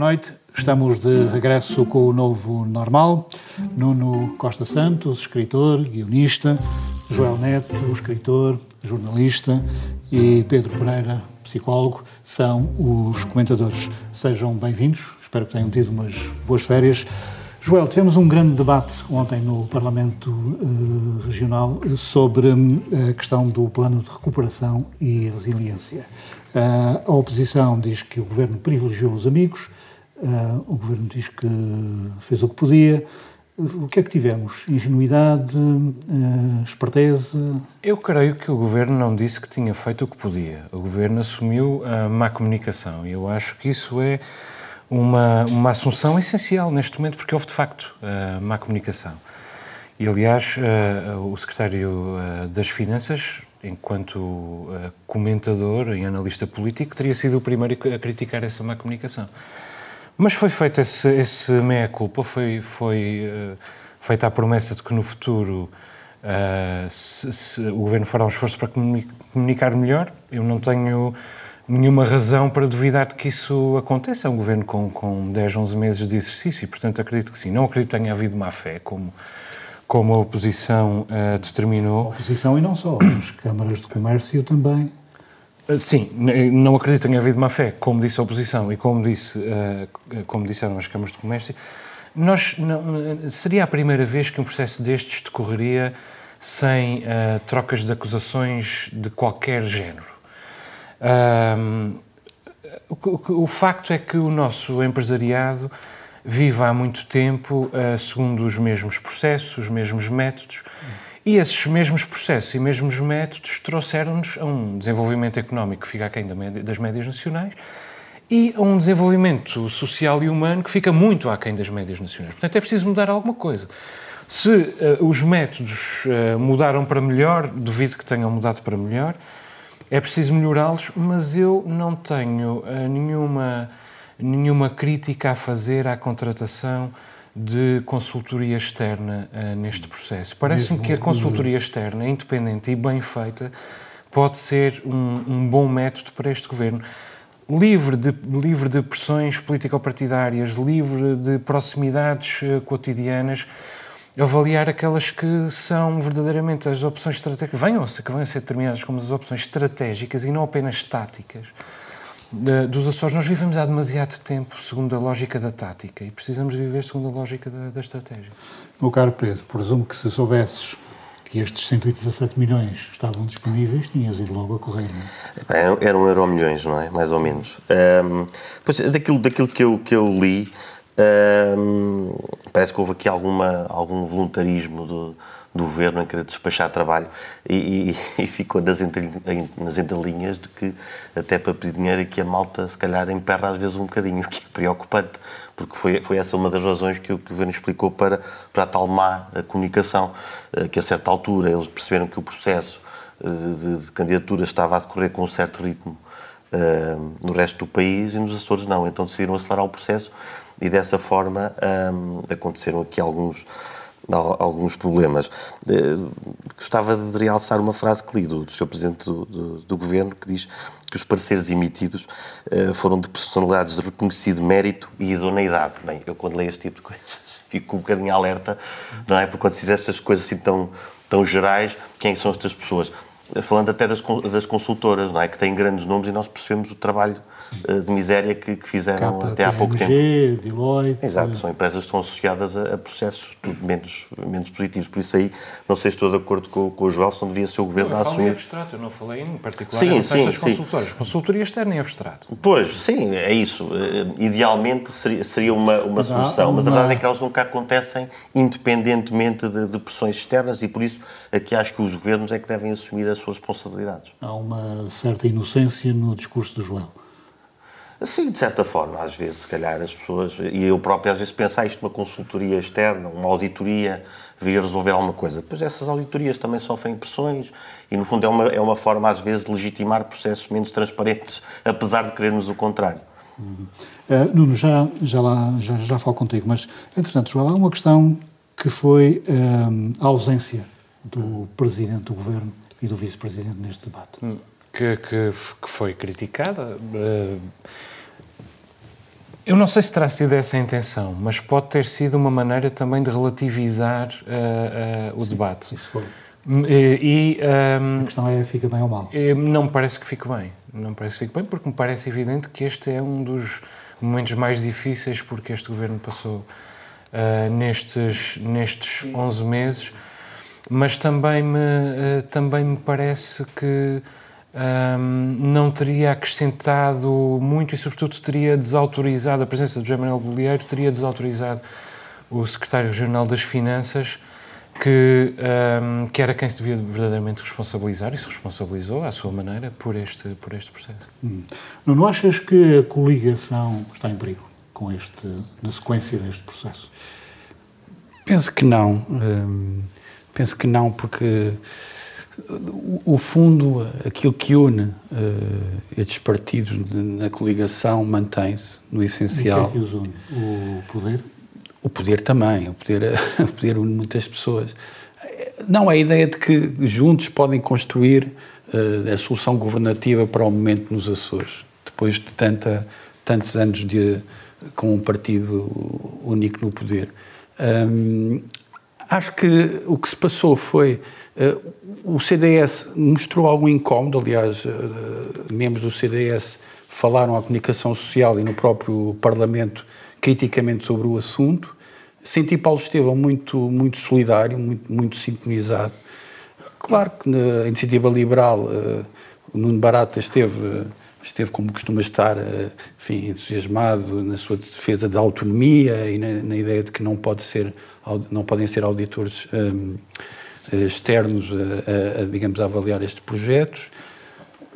Noite. Estamos de regresso com o novo normal. Nuno Costa Santos, escritor, guionista. Joel Neto, escritor, jornalista. E Pedro Pereira, psicólogo, são os comentadores. Sejam bem-vindos. Espero que tenham tido umas boas férias. Joel, tivemos um grande debate ontem no Parlamento uh, Regional sobre uh, a questão do plano de recuperação e resiliência. Uh, a oposição diz que o governo privilegiou os amigos, Uh, o governo diz que fez o que podia. O que é que tivemos? Ingenuidade, uh, esperteza? Eu creio que o governo não disse que tinha feito o que podia. O governo assumiu a má comunicação e eu acho que isso é uma, uma assunção essencial neste momento, porque houve de facto uh, má comunicação. E aliás, uh, o secretário das Finanças, enquanto comentador e analista político, teria sido o primeiro a criticar essa má comunicação. Mas foi feito esse, esse meia-culpa, foi, foi uh, feita a promessa de que no futuro uh, se, se, o Governo fará um esforço para comunicar melhor. Eu não tenho nenhuma razão para duvidar de que isso aconteça. É um Governo com, com 10, 11 meses de exercício e, portanto, acredito que sim. Não acredito que tenha havido má-fé, como, como a oposição uh, determinou. A oposição e não só, as câmaras de comércio também sim, não acredito que tenha havido má fé, como disse a oposição e como, disse, ah, como disseram as câmaras de comércio. Nós, não, seria a primeira vez que um processo destes decorreria sem uh, trocas de acusações de qualquer género. o, o, facto é que o nosso empresariado vive há muito tempo uh, segundo os mesmos processos, os mesmos métodos. E esses mesmos processos e mesmos métodos trouxeram-nos a um desenvolvimento económico que fica aquém das médias nacionais e a um desenvolvimento social e humano que fica muito aquém das médias nacionais. Portanto, é preciso mudar alguma coisa. Se uh, os métodos uh, mudaram para melhor, duvido que tenham mudado para melhor, é preciso melhorá-los, mas eu não tenho uh, nenhuma, nenhuma crítica a fazer à contratação de consultoria externa uh, neste processo. Parece-me que a consultoria externa, independente e bem feita, pode ser um, um bom método para este governo. Livre de, livre de pressões político-partidárias, livre de proximidades uh, cotidianas, avaliar aquelas que são verdadeiramente as opções estratégicas, venham, que venham a ser determinadas como as opções estratégicas e não apenas táticas dos Açores, nós vivemos há demasiado tempo segundo a lógica da tática e precisamos viver segundo a lógica da, da estratégia. Meu caro Pedro, presumo que se soubesses que estes 117 milhões estavam disponíveis, tinhas ido logo a correr, não é? Eram euro milhões, não é? Mais ou menos. Um, pois, daquilo, daquilo que, eu, que eu li, um, parece que houve aqui alguma, algum voluntarismo do, do governo em querer despachar trabalho e, e, e ficou nas, entre, nas entrelinhas de que até para pedir dinheiro que a malta se calhar emperra às vezes um bocadinho, o que é preocupante, porque foi, foi essa uma das razões que o, governo explicou para, para a tal má comunicação, eh, que a certa altura eles perceberam que o processo eh, de, de candidatura estava a decorrer com um certo ritmo uh, no resto do país e nos Açores não, então decidiram acelerar o processo e dessa forma um, aconteceram aqui alguns alguns problemas. Eh, gostava de realçar uma frase que li do, do Sr. Presidente do, do, do, Governo, que diz que os pareceres emitidos uh, foram de personalidades de reconhecido mérito e idoneidade. Bem, eu quando leio este tipo de coisas fico um bocadinho alerta, não é? Porque quando se diz estas coisas assim tão, tão gerais, quem são estas pessoas? falando até das, das consultoras, não é? Que têm grandes nomes e nós percebemos o trabalho de miséria que, que fizeram Capa, até há pouco tempo. Deloitte. Exato, são empresas que estão associadas a, a, processos tudo menos, menos positivos. Por isso aí, não sei se estou de acordo com, com o Joel, se não devia ser o governo a assumir. Eu abstrato, eu não falei em particular sim, sim, das consultoras. Consultoria externa é abstrato. Pois, sim, é isso. Uh, idealmente seria, seria uma, uma mas solução, mas a verdade é que elas nunca acontecem independentemente de, de pressões externas e por isso aqui acho que os governos é que devem assumir a suas responsabilidades. Há uma certa inocência no discurso do João. Sim, de certa forma, às vezes, se calhar, as pessoas, e eu próprio às vezes pensar isto numa consultoria externa, uma auditoria, vir resolver alguma coisa. Pois essas auditorias também sofrem pressões e, no fundo, é uma, é uma forma, às vezes, de legitimar processos menos transparentes, apesar de querermos o contrário. Uhum. Uh, Nuno, já, já, lá, já, já falo contigo, mas, entretanto, João, há uma questão que foi um, a ausência do Presidente do Governo e do Vice-Presidente neste debate. Hum, que, que, que, foi criticada. Uh, eu não sei se terá sido essa a intenção, mas pode ter sido uma maneira também de relativizar uh, uh, o Sim, debate. Isso foi. E, um, a questão é, fica bem ou mal? Não me parece que fique bem. Não me parece que fique bem, porque me parece evidente que este é um dos momentos mais difíceis porque este governo passou uh, nestes, nestes 11 meses, mas também me, também me parece que um, não teria acrescentado muito e, sobretudo, teria desautorizado, a presença do José Manuel Bolieiro teria desautorizado o secretário-geral das Finanças, que, um, que era quem se devia verdadeiramente responsabilizar, e se responsabilizou, à sua maneira, por este, por este processo. Hum. Não achas que a coligação está em perigo com este, na sequência deste processo? Penso que não. Hum, penso que não, porque o fundo, aquilo que une uh, estes partidos de, na coligação mantém-se no essencial. O que é que os une? O poder? O poder também, o poder, o poder une muitas pessoas. Não, a ideia de que juntos podem construir uh, a solução governativa para o momento nos Açores, depois de tanta, tantos anos de, com um partido único no poder. Um, acho que o que se passou foi Uh, o CDS mostrou algum incómodo, aliás, uh, membros do CDS falaram à comunicação social e no próprio Parlamento criticamente sobre o assunto. Senti Paulo Estevão muito, muito solidário, muito, muito sintonizado. Claro que na iniciativa liberal uh, Nuno Barata esteve, esteve como costuma estar, enfim, entusiasmado na sua defesa da autonomia e na, na, ideia de que não, pode ser, não podem ser auditores um, eh, externos a, a, a, digamos, a avaliar estes projetos.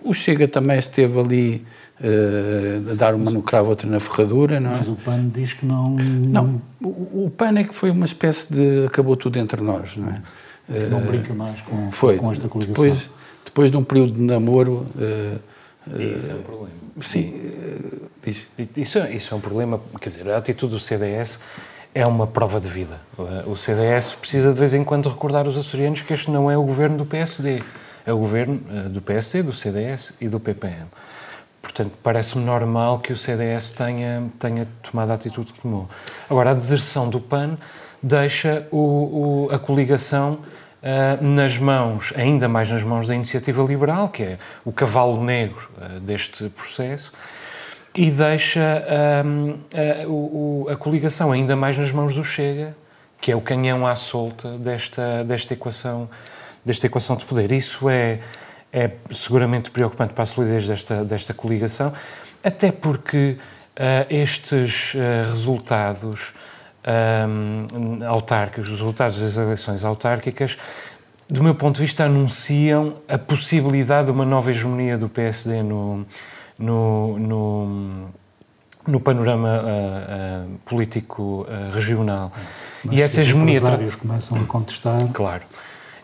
O Chega também esteve ali uh, a dar uma no cravo, outra na ferradura, não é? Mas o PAN diz que não... Não, o, o PAN é que foi uma espécie de... acabou tudo entre nós, não é? Não uh, brinca mais com, foi, com esta coligação. Depois, depois de um período de namoro... Uh, isso é um problema. Sim, diz. Isso, é, isso é um problema, quer dizer, a atitude do CDS é uma prova de vida. O CDS precisa de vez em quando recordar os açorianos que este não é o governo do PSD, é o governo eh, do PSD, do CDS e do PPM. Portanto, parece-me normal que o CDS tenha, tenha tomado a atitude que tomou. Agora, a deserção do PAN deixa o, o, a coligação uh, nas mãos, ainda mais nas mãos da iniciativa liberal, que é o cavalo negro uh, deste processo, e deixa um, a, o, a, coligação ainda mais nas mãos do Chega, que é o canhão à solta desta, desta, equação, desta equação de poder. Isso é, é seguramente preocupante para a solidez desta, desta coligação, até porque uh, estes uh, resultados um, autárquicos, os resultados das eleições autárquicas, do meu ponto de vista, anunciam a possibilidade de uma nova hegemonia do PSD no, no, no, no panorama uh, uh, político uh, regional. Mas e essa hegemonia. Os empresários começam a contestar. Claro.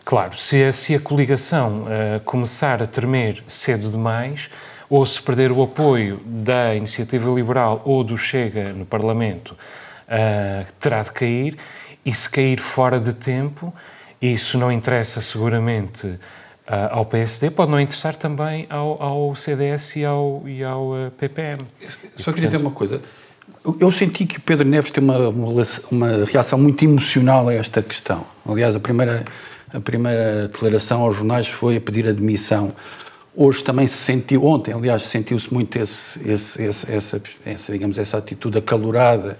Claro, se a, se a coligação começar a tremer cedo demais, ou se perder o apoio da iniciativa liberal ou do Chega no Parlamento, terá de cair, e se cair fora de tempo, isso não interessa seguramente ao PSD, pode não interessar também ao, ao CDS e ao, e ao uh, PPM. E, Só queria dizer uma coisa. Eu senti que o Pedro Neves tem uma, uma reação muito emocional a esta questão. Aliás, a primeira, a primeira declaração aos jornais foi a pedir admissão. Hoje também se sentiu, ontem, aliás, sentiu-se muito esse, esse, esse, essa, essa, digamos, essa atitude acalorada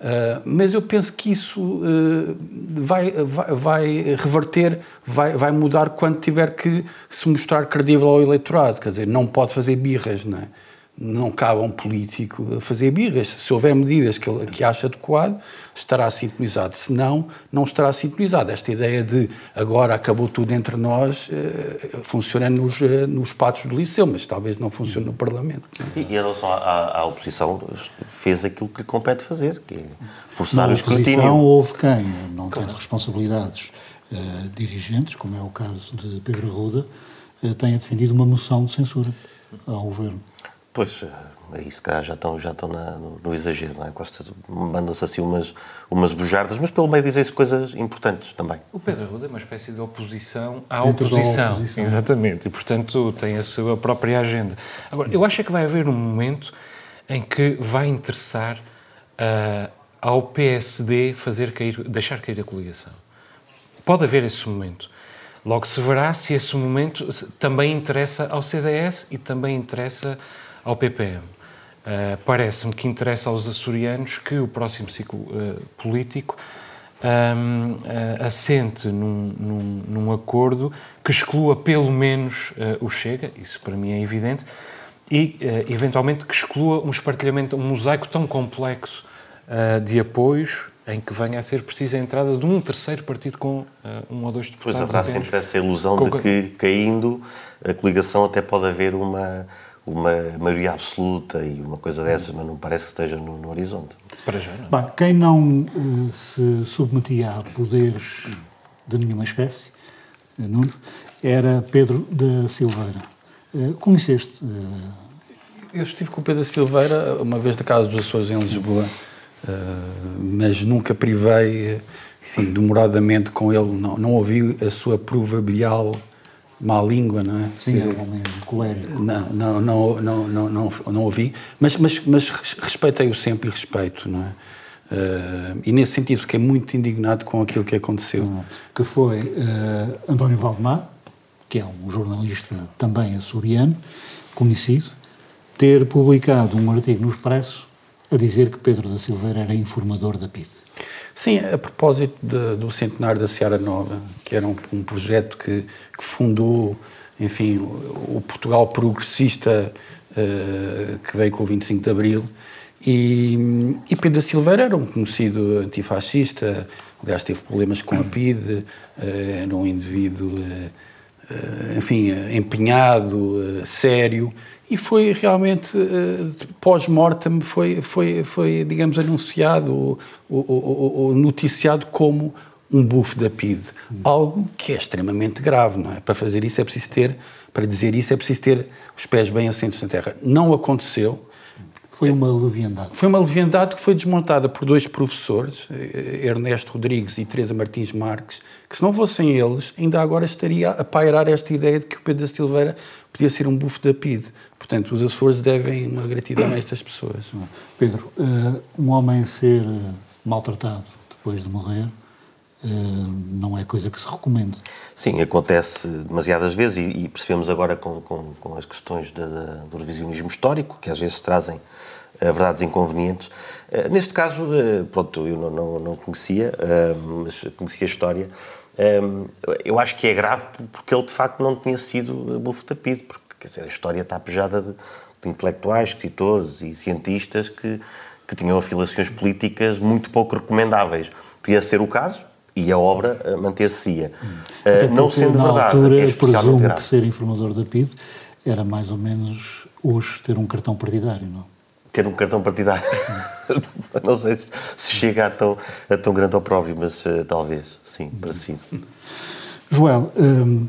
Uh, mas eu penso que isso uh, vai, vai, vai, reverter, vai, vai mudar quando tiver que se mostrar credível ao eleitorado. Quer dizer, não pode fazer birras, não é? Não cabe a um político fazer birras. Se houver medidas que ele que acha adequado, estará sintonizado. Se não, não estará sintonizado. Esta ideia de agora acabou tudo entre nós uh, funciona nos, uh, nos patos do liceu, mas talvez não funcione no Parlamento. E, e em relação à, à, oposição, fez aquilo que lhe compete fazer, que é forçar Na o escrutínio. Na oposição houve quem, não tendo responsabilidades uh, dirigentes, como é o caso de Pedro Arruda, tenha defendido uma moção de censura ao Governo. Pois, aí se calhar já estão, já estão na, no, no, exagero, não é? Costa mandam-se assim umas, umas bujardas, mas pelo meio dizem-se coisas importantes também. O Pedro Arruda é uma espécie de oposição à oposição. oposição. Exatamente, e portanto tem a sua própria agenda. Agora, eu acho é que vai haver um momento em que vai interessar uh, ao PSD fazer cair, deixar cair a coligação. Pode haver esse momento. Logo se verá se esse momento também interessa ao CDS e também interessa ao PPM. Uh, eh, Parece-me que interessa aos açorianos que o próximo ciclo uh, político um, ehm, uh, eh, assente num, num, num, acordo que exclua pelo menos o Chega, isso para mim é evidente, e eventualmente que exclua um espartilhamento, um mosaico tão complexo de apoios em que venha a ser precisa a entrada de um terceiro partido com um ou dois deputados. Pois haverá sempre essa ilusão com... de que, caindo, a coligação até pode haver uma uma maioria absoluta e uma coisa dessas, mas não parece que esteja no, no horizonte. Para já não. Bem, quem não uh, se submetia a poderes de nenhuma espécie, uh, Nuno, era Pedro da Silveira. Uh, conheceste? Eu estive com o Pedro da Silveira uma vez da Casa dos Açores em Lisboa, mas nunca privei, enfim, demoradamente com ele, não, não ouvi a sua proverbial má língua, não é? Sim, é um homem colérico. Não, não, não, não, não, não, não ouvi, mas, mas, mas respeitei-o sempre e respeito, não é? Uh, e nesse sentido fiquei muito indignado com aquilo que aconteceu. que foi uh, António Valdemar, que é um jornalista também açoriano, conhecido, ter publicado um artigo no Expresso a dizer que Pedro da Silveira era informador da PIDE. Sim, a propósito de, do centenário da Seara Nova, que era um, um projeto que, que, fundou, enfim, o, o Portugal progressista uh, que veio com o 25 de Abril, e, e Pedro Silveira era um conhecido antifascista, aliás teve problemas com a PIDE, uh, era um indivíduo, uh, enfim, empenhado, sério, e foi realmente, pós-mortem, foi, foi, foi, digamos, anunciado ou, noticiado como um buff da PID. Algo que é extremamente grave, não é? Para fazer isso é preciso ter, para dizer isso é preciso ter os pés bem assentos na terra. Não aconteceu. Foi uma leviandade. Foi uma leviandade que foi desmontada por dois professores, eh, Ernesto Rodrigues e Teresa Martins Marques, que se não fossem eles, ainda agora estaria a pairar esta ideia de que o Pedro da Silveira podia ser um buff da PID. Portanto, os Açores devem uma gratidão a estas pessoas. Pedro, uh, um homem ser eh, maltratado depois de morrer não é coisa que se recomenda. Sim, acontece demasiadas vezes e, percebemos agora com, com, com as questões de, do revisionismo histórico, que às vezes trazem uh, verdades inconvenientes. neste caso, pronto, eu não, não, não conhecia, mas conhecia a história. eu acho que é grave porque ele de facto não tinha sido bufetapido, porque Quer dizer, a história está pejada de, de intelectuais, escritores e cientistas que, que tinham afiliações políticas muito pouco recomendáveis. Podia ser o caso, e a obra eh, manter-se-ia. Uh, não sendo na verdade, altura, é presumo grave. que ser informador da PID era mais ou menos hoje ter um cartão partidário, não? Ter um cartão partidário. não sei se, se, chega a tão, a tão grande opróbrio, mas uh, talvez, sim, parecido. Joel, um,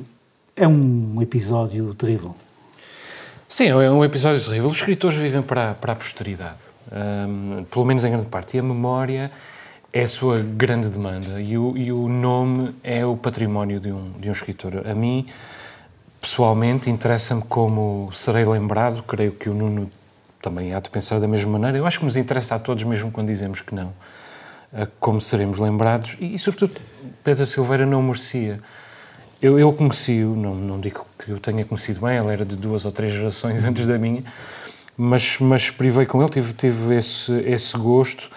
é um episódio terrível. Sim, é um episódio terrível. Os escritores vivem para, para a posteridade, um, pelo menos em grande parte. E a memória é a sua grande demanda e o, e o nome é o património de um, de um escritor. A mim, pessoalmente, interessa-me como serei lembrado. Creio que o Nuno também há de pensar da mesma maneira. Eu acho que nos interessa a todos, mesmo quando dizemos que não, como seremos lembrados. E, e sobretudo, Pedro Silveira não merecia eu, eu conheci-o, não, não digo que eu tenha conhecido bem, ele era de duas ou três gerações antes da minha, mas, mas privei com ele, tive, tive esse, esse gosto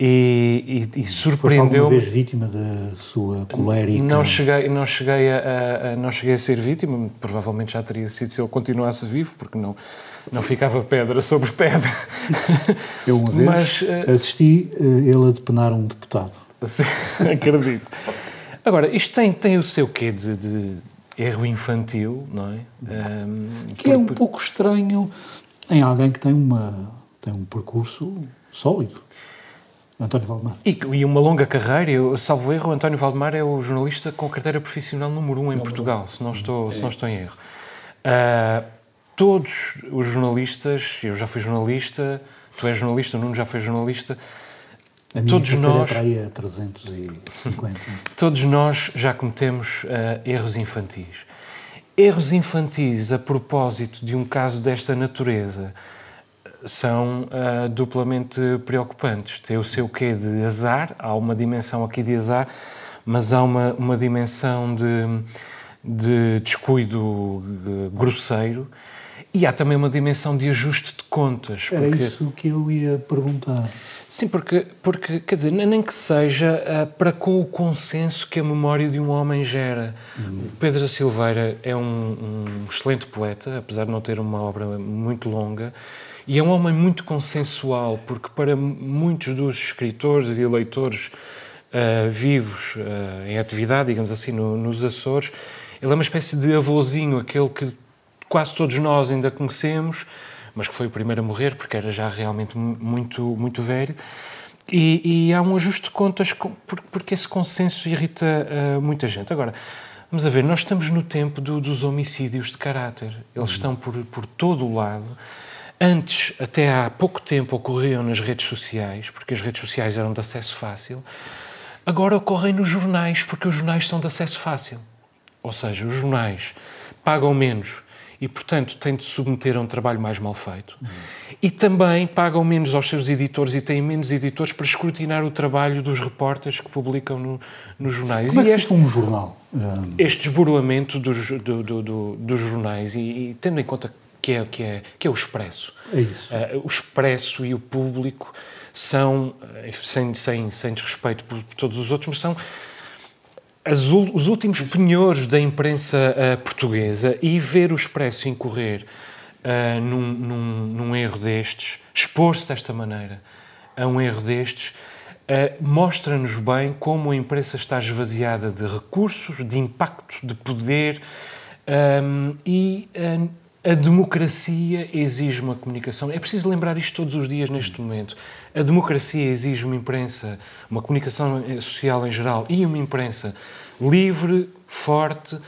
e, e, e surpreendeu. Alguma vez vítima da sua colérica? Não cheguei, não cheguei a, a, não cheguei a ser vítima. Provavelmente já teria sido se ele continuasse vivo, porque não não ficava pedra sobre pedra. Eu uma vez Mas, uh... assisti uh, ele a depenar um deputado. Acredito. Agora, isto tem, tem o seu quê de, de erro infantil, não é? Um, que porque... é um pouco estranho em alguém que tem, uma, tem um percurso sólido. António Valdemar. E, e, uma longa carreira, eu, salvo erro, António Valdemar é o jornalista com carteira profissional número um em Portugal, se não estou, é. se não estou em erro. Uh, todos os jornalistas, eu já fui jornalista, tu és jornalista, o Nuno já foi jornalista, todos nós para aí a 350. todos nós já cometemos uh, erros infantis. Erros infantis a propósito de um caso desta natureza são uh, duplamente preocupantes. Tem o seu quê de azar, há uma dimensão aqui de azar, mas há uma, uma dimensão de, de descuido eh, grosseiro e há também uma dimensão de ajuste de contas. Era porque... isso que eu ia perguntar. Sim, porque, porque quer dizer, nem que seja uh, para com o consenso que a memória de um homem gera. Uhum. Pedro da Silveira é um, um, excelente poeta, apesar de não ter uma obra muito longa, e é um homem muito consensual, porque para muitos dos escritores e leitores uh, vivos uh, em atividade, digamos assim, no, nos Açores, ele é uma espécie de avôzinho, aquele que quase todos nós ainda conhecemos, mas que foi o primeiro a morrer porque era já realmente muito, muito velho. E, e há um ajuste de contas porque esse consenso irrita uh, muita gente. Agora, vamos a ver, nós estamos no tempo do, dos homicídios de caráter. Eles estão por, por todo o lado. Antes, até há pouco tempo, ocorriam nas redes sociais, porque as redes sociais eram de acesso fácil. Agora ocorrem nos jornais, porque os jornais são de acesso fácil. Ou seja, os jornais pagam menos e, portanto, têm de submeter a um trabalho mais mal feito. Uhum. E também pagam menos aos seus editores e têm menos editores para escrutinar o trabalho dos repórteres que publicam no, nos jornais. Como é que este, um jornal? Este desboroamento dos, do, do, do, dos jornais e, e, tendo em conta que é, que é, que é o Expresso. É isso. Uh, o Expresso e o público são, sem, sem, sem desrespeito por, por todos os outros, mas são as, os últimos penhores da imprensa uh, portuguesa e ver o Expresso incorrer uh, num, num, num, erro destes, expor-se desta maneira a um erro destes, uh, mostra-nos bem como a imprensa está esvaziada de recursos, de impacto, de poder um, e a democracia exige uma comunicação. É preciso lembrar isto todos os dias neste momento. A democracia exige uma imprensa, uma comunicação social em geral e uma imprensa livre, forte, uh,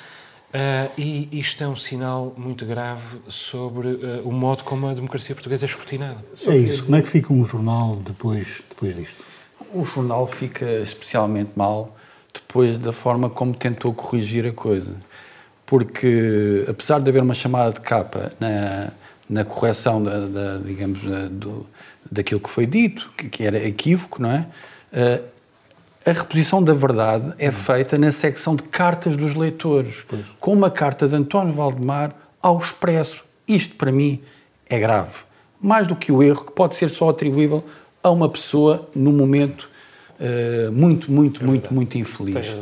e isto é um sinal muito grave sobre uh, o modo como a democracia portuguesa é escrutinada. É isso. Como é que fica um jornal depois, depois disto? O jornal fica especialmente mal depois da forma como tentou corrigir a coisa porque apesar de haver uma chamada de capa na, na correção da, da digamos da, do, daquilo que foi dito, que, que, era equívoco, não é? Uh, a reposição da verdade é feita na secção de cartas dos leitores, pois. com uma carta de António Valdemar ao Expresso. Isto, para mim, é grave. Mais do que o erro, que pode ser só atribuível a uma pessoa num momento uh, muito, muito, é muito, muito infeliz.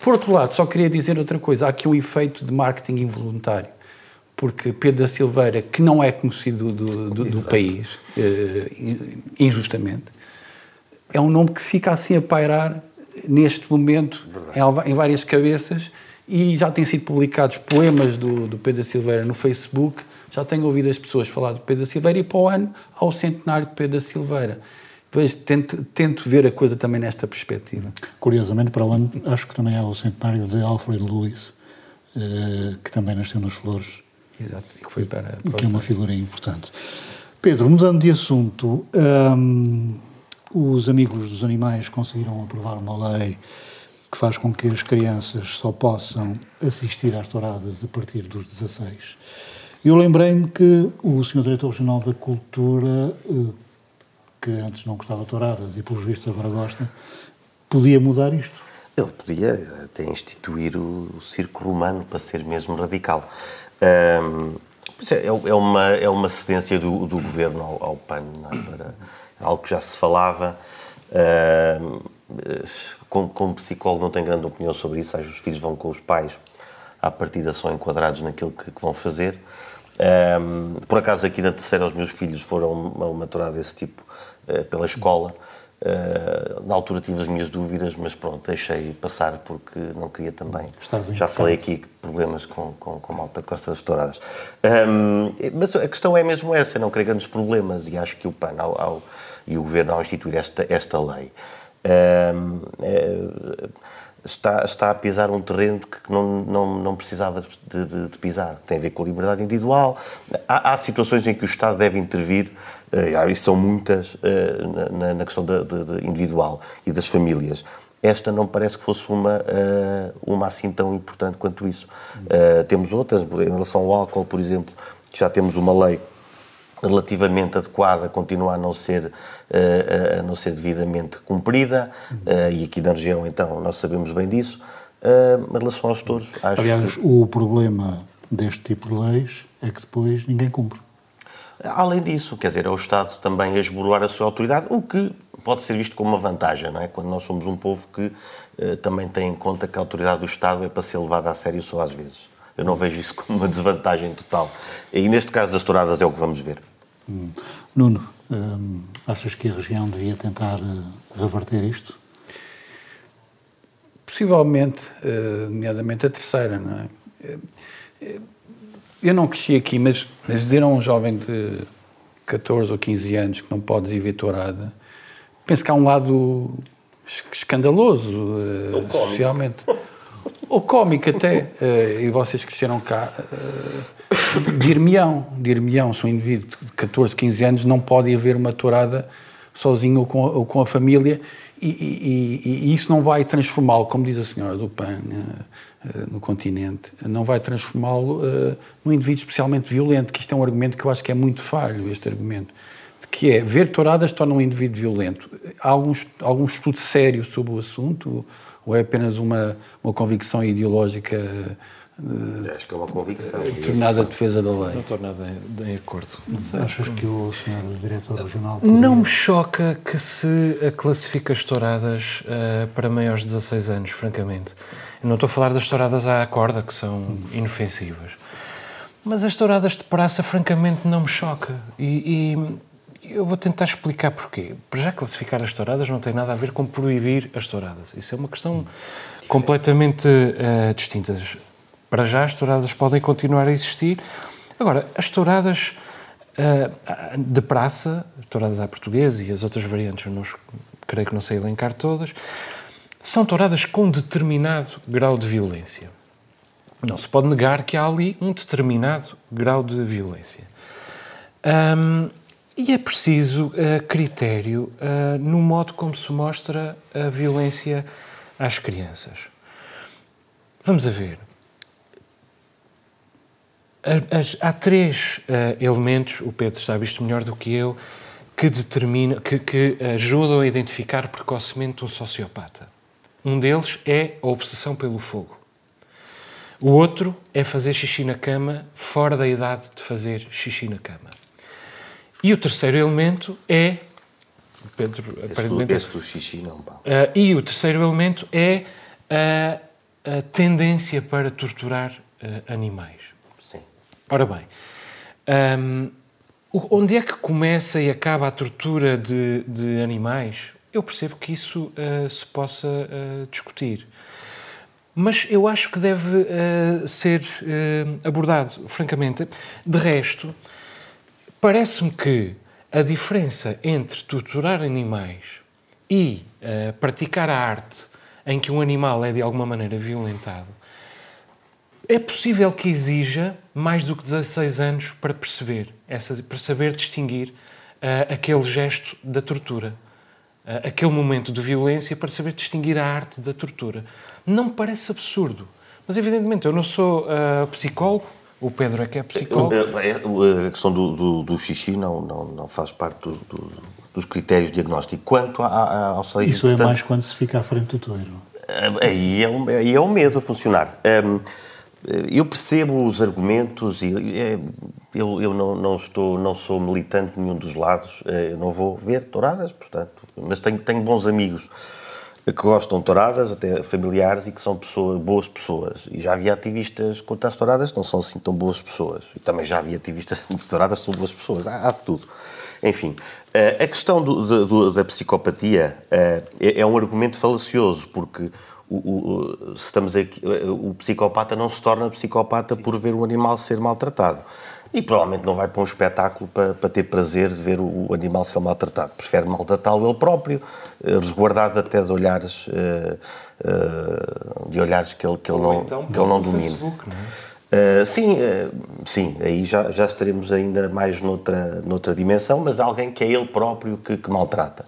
Por outro lado, só queria dizer outra coisa. Há aqui um efeito de marketing involuntário. Porque Pedro da Silveira, que não é conhecido do, do, do país, uh, injustamente, é um nome que fica assim a pairar neste momento em, em, várias cabeças e já têm sido publicados poemas do, do Pedro da Silveira no Facebook. Já tenho ouvido as pessoas falar do Pedro da Silveira e para o ano ao centenário de Pedro da Silveira vejo, tento, tento ver a coisa também nesta perspectiva. Curiosamente, para o ano, acho que também é o centenário de Alfred Lewis, eh, que também nasceu nas Flores. Exato, e que foi para, para que é uma figura importante. Pedro, mudando de assunto, um, os amigos dos animais conseguiram aprovar uma lei que faz com que as crianças só possam assistir às touradas a partir dos 16. Eu lembrei-me que o Sr. Diretor Regional da Cultura eh, que antes não gostava de touradas e pelos vistos agora gosta, podia mudar isto? Ele podia até instituir o, o circo romano para ser mesmo radical. Um, é, é, uma, é uma cedência do, do governo ao, ao PAN, é? para algo que já se falava. Uh, como, como, psicólogo não tenho grande opinião sobre isso, acho que os filhos vão com os pais, à partida são enquadrados naquilo que, que vão fazer. Um, por acaso aqui na terceira os meus filhos foram uma desse tipo uh, pela escola. Uh, na altura tive as minhas dúvidas, mas pronto, deixei passar porque não queria também. Já falei aqui problemas com, com, com Malta Costa das Touradas. Um, mas a questão é mesmo essa, não querer grandes problemas e acho que o PAN ao, ao, e o Governo ao instituir esta, esta lei um, é, está, está a pisar um terreno que não, não, não precisava de, de, de pisar. Tem a ver com a liberdade individual. Há, há situações em que o Estado deve intervir, uh, e são muitas, uh, na, na, questão de, de, individual e das famílias. Esta não parece que fosse uma, uh, uma assim tão importante quanto isso. temos outras, em relação ao álcool, por exemplo, já temos uma lei relativamente adequada, continua a não ser, a não ser devidamente cumprida, e aqui na região, então, nós sabemos bem disso. Em relação aos touros, acho Aliás, que... o problema deste tipo de leis é que depois ninguém cumpre. Além disso, quer dizer, é o Estado também a esboroar a sua autoridade, o que pode ser visto como uma vantagem, não é? Quando nós somos um povo que também tem em conta que a autoridade do Estado é para ser levada a sério só às vezes. Eu não vejo isso como uma desvantagem total. E neste caso das touradas é o que vamos ver. Hum. Nuno, hum, achas que a região devia tentar uh, reverter isto? Possivelmente, uh, nomeadamente a terceira, não é? Eu não cresci aqui, mas, mas dizer a um jovem de 14 ou 15 anos que não podes ir ver tourada, penso que há um lado escandaloso, uh, socialmente. Ou cómico até, uh, e vocês cresceram cá, uh, dir-me-ão, se um indivíduo de 14, 15 anos não pode ir ver uma tourada sozinho ou com, ou com a família, e, e, e, e isso não vai transformá-lo, como diz a senhora do PAN, uh, no continente, não vai transformá-lo num indivíduo especialmente violento, que isto é um argumento que eu acho que é muito falho, este argumento, que é, ver touradas torna um indivíduo violento. Há algum, algum estudo sério sobre o assunto? ou é apenas uma, uma convicção ideológica uh, Acho que é uma convicção. Tornada defesa da lei. Não estou nada em, em acordo. Achas que o senhor diretor regional... Poderia... Não me choca que se classifique as touradas uh, para maiores de 16 anos, francamente. Eu não estou a falar das touradas à corda, que são inofensivas. Mas as touradas de praça, francamente, não me choca. E, eu vou tentar explicar porquê. Para já classificar as touradas não tem nada a ver com proibir as touradas. Isso é uma questão completamente uh, distinta. Para já as touradas podem continuar a existir. Agora, as touradas uh, de praça, touradas à portuguesa e as outras variantes, eu não, creio que não sei elencar todas, são touradas com determinado grau de violência. Não se pode negar que há ali um determinado grau de violência. Um, e é preciso uh, critério uh, no modo como se mostra a violência às crianças. Vamos a ver. Há três uh, elementos, o Pedro sabe isto melhor do que eu, que, determina, que, que ajudam a identificar precocemente um sociopata. Um deles é a obsessão pelo fogo. O outro é fazer xixi na cama fora da idade de fazer xixi na cama. E o terceiro elemento é. Pedro, esse aparentemente. Do, esse do xixi, não, pá. Uh, e o terceiro elemento é a, a tendência para torturar uh, animais. Sim. Ora bem, um, onde é que começa e acaba a tortura de, de animais? Eu percebo que isso uh, se possa discutir. Mas eu acho que deve ser abordado, francamente. De resto, Parece-me que a diferença entre torturar animais e uh, praticar a arte em que um animal é de alguma maneira violentado é possível que exija mais do que 16 anos para perceber, essa, para saber distinguir uh, aquele gesto da tortura, uh, aquele momento de violência para saber distinguir a arte da tortura. Não parece absurdo, mas evidentemente eu não sou psicólogo, o Pedro é que é psicólogo. É, é, a questão do, do, do xixi não, não, não faz parte do, do, dos critérios de diagnóstico. Quanto a, a, ao salário Isso é mais quando se fica à frente do toiro. Aí é, aí é o medo a funcionar. Um, eu percebo os argumentos e é, eu, eu não, não, estou, não sou militante de nenhum dos lados, eu não vou ver touradas, portanto, mas tenho, tenho bons amigos que gostam de touradas, até familiares, e que são pessoas, boas pessoas. E já havia ativistas contra as touradas que não são assim tão boas pessoas. E também já havia ativistas de touradas que são boas pessoas. Há, há de tudo. Enfim, eh, a questão do, do, da psicopatia é, é um argumento falacioso, porque o, o, estamos aqui, o psicopata não se torna psicopata Sim. por ver o animal ser maltratado. E provavelmente não vai para um espetáculo para, para ter prazer de ver o, animal ser maltratado. Prefere maltratá-lo ele próprio, eh, resguardado até de olhares, uh, uh, de olhares que ele, que ele não, então, que ele não domina. Facebook, não é? Uh, sim, sim, aí já, já estaremos ainda mais noutra, noutra dimensão, mas de alguém que é ele próprio que, que maltrata.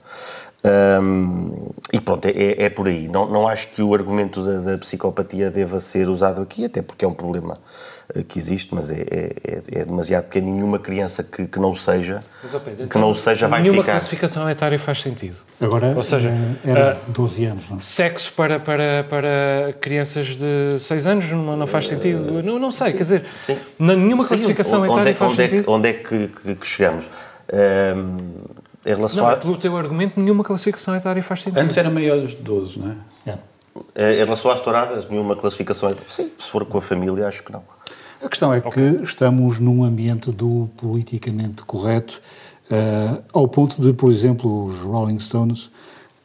Um, e pronto, é, é, por aí. Não, não acho que o argumento da, da, psicopatia deva ser usado aqui, até porque é um problema eh, que existe, mas é, é, é demasiado pequeno. Nenhuma criança que, que não seja, mas, Pedro, que não seja vai nenhuma ficar... Nenhuma classificação etária faz sentido. Agora, Ou seja, eh, era 12 anos, não? Sexo para, para, para crianças de 6 anos não, não faz sentido. Não, não sei, sim, quer dizer, sim. nenhuma sim, classificação onde, etária é, faz onde sentido. É que, onde é que, que, que chegamos? Um, em relação não, a... pelo teu argumento, nenhuma classificação etária faz sentido. Antes era maior de 12, não é? é? Em relação às touradas, nenhuma classificação. Sim, se for com a família, acho que não. A questão é okay. que estamos num ambiente do politicamente correto, uh, ao ponto de, por exemplo, os Rolling Stones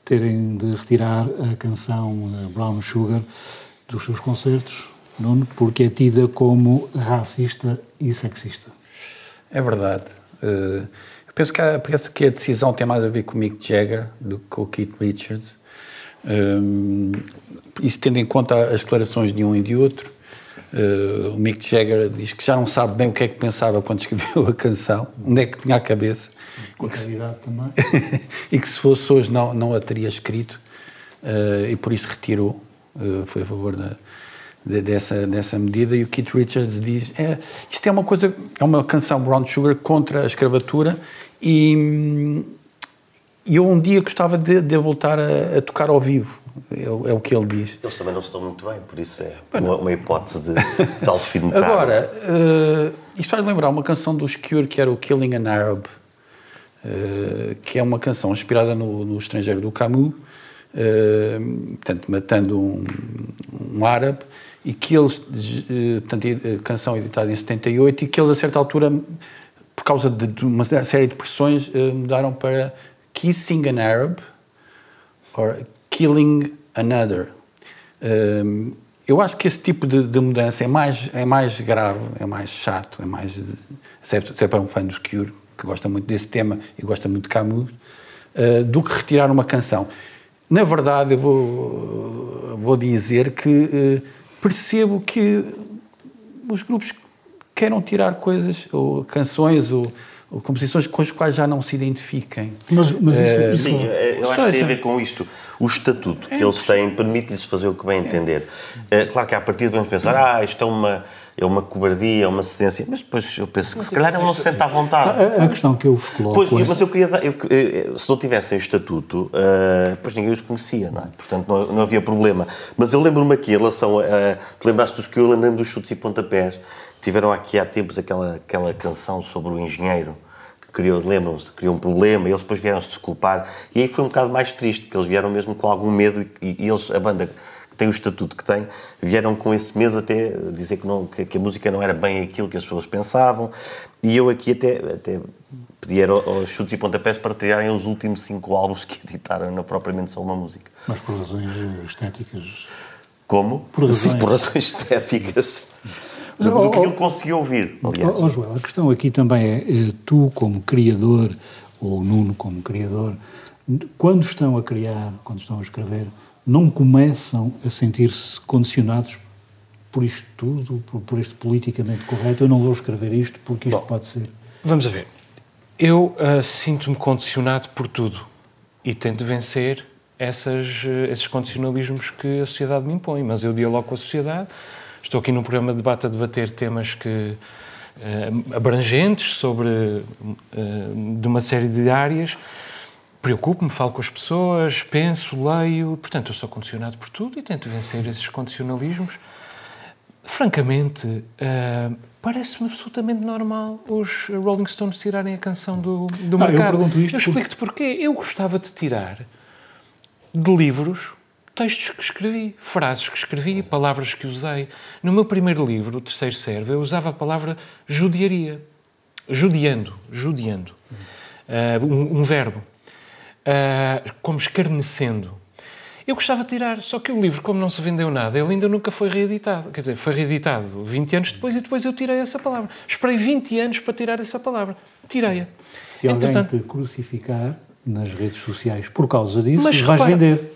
terem de retirar a canção uh, Brown Sugar dos seus concertos, Nuno, porque é tida como racista e sexista. É verdade. Uh, Penso que, a, penso que a decisão tem mais a ver com o Mick Jagger do que com o Keith Richards. Um, isso tendo em conta as declarações de um e de outro. Uh, o Mick Jagger diz que já não sabe bem o que é que pensava quando escreveu a canção, onde é que tinha a cabeça. Com a realidade também. e que se fosse hoje não, não a teria escrito uh, e por isso retirou, uh, foi a favor da, de, dessa, dessa medida. E o Keith Richards diz: é, isto é uma coisa, é uma canção Brown Sugar contra a escravatura e, e eu um dia gostava de, de voltar a, a, tocar ao vivo. É, é, o que ele diz. Eles também não estão muito bem, por isso é uma, uma hipótese de tal fino Agora, uh, isto faz lembrar uma canção dos Cure que era o Killing an Arab, uh, que é uma canção inspirada no, no estrangeiro do Camus, uh, portanto, matando um, um árabe, e que eles, portanto, canção editada em 78, e que eles a certa altura por causa de, uma série de pressões, mudaram para Kissing an Arab or Killing Another. Um, eu acho que esse tipo de, de, mudança é mais, é mais grave, é mais chato, é mais. Até para um fã dos Cure, que gosta muito desse tema e gosta muito de Camus, uh, do que retirar uma canção. Na verdade, eu vou, vou dizer que uh, percebo que os grupos queiram tirar coisas, ou canções, ou, ou composições com as quais já não se identifiquem. Mas, mas isso, é, isso, Sim, é, eu acho que tem a ver com isto. O estatuto que eles têm permite-lhes fazer o que bem entender. É. Claro que a partir de vamos pensar, ah, isto é uma é uma cobardia, é uma cedência, mas depois eu penso que se calhar ele não se sente à vontade. A, a, questão que eu vos coloco. Pois, é... Mas eu queria dar, eu, se não tivessem estatuto, uh, pois ninguém os conhecia, não é? Portanto, não, não havia problema. Mas eu lembro-me aqui, em relação a. Tu lembraste dos que eu lembrei dos chutes e pontapés. Tiveram aqui há tempos aquela, aquela canção sobre o engenheiro que criou, lembram-se, criou um problema e eles depois vieram se desculpar. E aí foi um bocado mais triste, porque eles vieram mesmo com algum medo e, e eles, a banda que tem o estatuto que tem, vieram com esse medo até dizer que, não, que, que, a música não era bem aquilo que as pessoas pensavam. E eu aqui até, até pedi aos chutes e pontapés para tirarem os últimos cinco álbuns que editaram, não propriamente só uma música. Mas por razões estéticas. Como? Por razões, Sim, por razões estéticas do, do que ele conseguiu ouvir, aliás. Oh, Joel, a questão aqui também é, é, tu como criador, ou Nuno como criador, quando estão a criar, quando estão a escrever, não começam a sentir-se condicionados por isto tudo, por, por, este politicamente correto, eu não vou escrever isto porque isto Bom, pode ser. Vamos a ver. Eu uh, sinto-me condicionado por tudo e tento vencer essas, uh, esses condicionalismos que a sociedade me impõe, mas eu dialogo com a sociedade, Estou aqui num programa de debate a debater temas que uh, abrangentes sobre uh, de uma série de áreas. Preocupo-me, falo com as pessoas, penso, leio, portanto, eu sou condicionado por tudo e tento vencer esses condicionalismos. francamente, uh, parece-me absolutamente normal os Rolling Stones tirarem a canção do, do ah, mercado. Eu pergunto isto. Eu explico-te porquê. Eu gostava de tirar de livros textos que escrevi, frases que escrevi, palavras que usei. No meu primeiro livro, o Terceiro Servo, eu usava a palavra judiaria. Judiando, judiando. Uh, um, um, verbo. Uh, como escarnecendo. Eu gostava de tirar, só que o livro, como não se vendeu nada, ele ainda nunca foi reeditado. Quer dizer, foi reeditado 20 anos depois e depois eu tirei essa palavra. Esperei 20 anos para tirar essa palavra. Tirei-a. Se alguém Entretanto, te crucificar nas redes sociais por causa disso, mas vais repara, vender.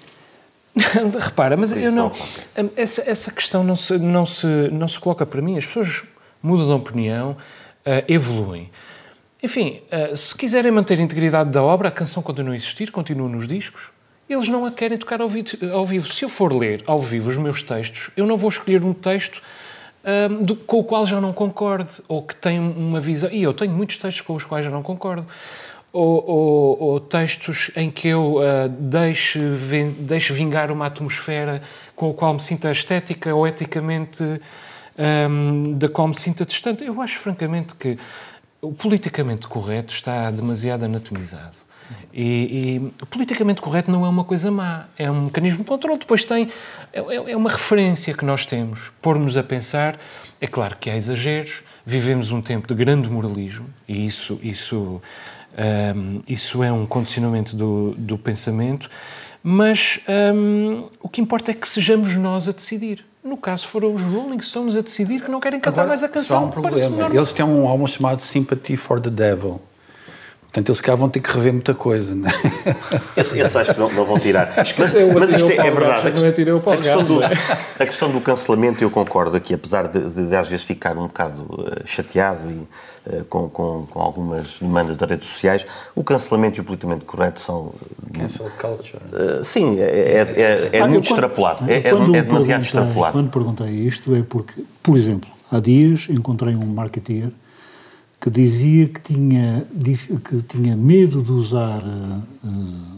repara, mas eu não. não essa, essa questão não se, não, se, não se coloca para mim. As pessoas mudam de opinião, uh, evoluem. Enfim, uh, se quiserem manter a integridade da obra, a canção continua a existir, continua nos discos eles não a querem tocar ao, ao vivo. Se eu for ler ao vivo os meus textos, eu não vou escolher um texto um, do, com o qual já não concordo, ou que tem uma visão. E eu tenho muitos textos com os quais já não concordo. Ou, ou, ou textos em que eu uh, deixe, deixe vingar uma atmosfera com a qual me sinta estética ou eticamente um, da qual me sinta distante. Eu acho, francamente, que o politicamente correto está demasiado anatomizado. E, e, politicamente correto não é uma coisa má, é um mecanismo de controle. Depois tem, é, é, é uma referência que nós temos. Pôr-nos a pensar, é claro que há exageros, vivemos um tempo de grande moralismo e isso, isso, um, isso é um condicionamento do, do pensamento, mas um, o que importa é que sejamos nós a decidir. No caso, foram os Rolling Stones a decidir que não querem cantar Agora, mais a canção. Só um problema. Eles têm um álbum chamado Sympathy for the Devil Portanto, eles cá vão ter que rever muita coisa. Não é? esse, esse acho que não, não vão tirar. mas, mas isto é, é verdade. A, questão, a, questão do, a questão do cancelamento, eu concordo aqui, apesar de, de, de às vezes ficar um bocado uh, chateado e uh, com, com, com, algumas demandas das redes sociais, o cancelamento e o politicamente correto são. Cancel culture. Uh, sim, é, é, é, é ah, muito quando, extrapolado. É, é demasiado extrapolado. Quando perguntei isto é porque, por exemplo, há dias encontrei um marketeer que dizia que tinha, que tinha medo de usar uh,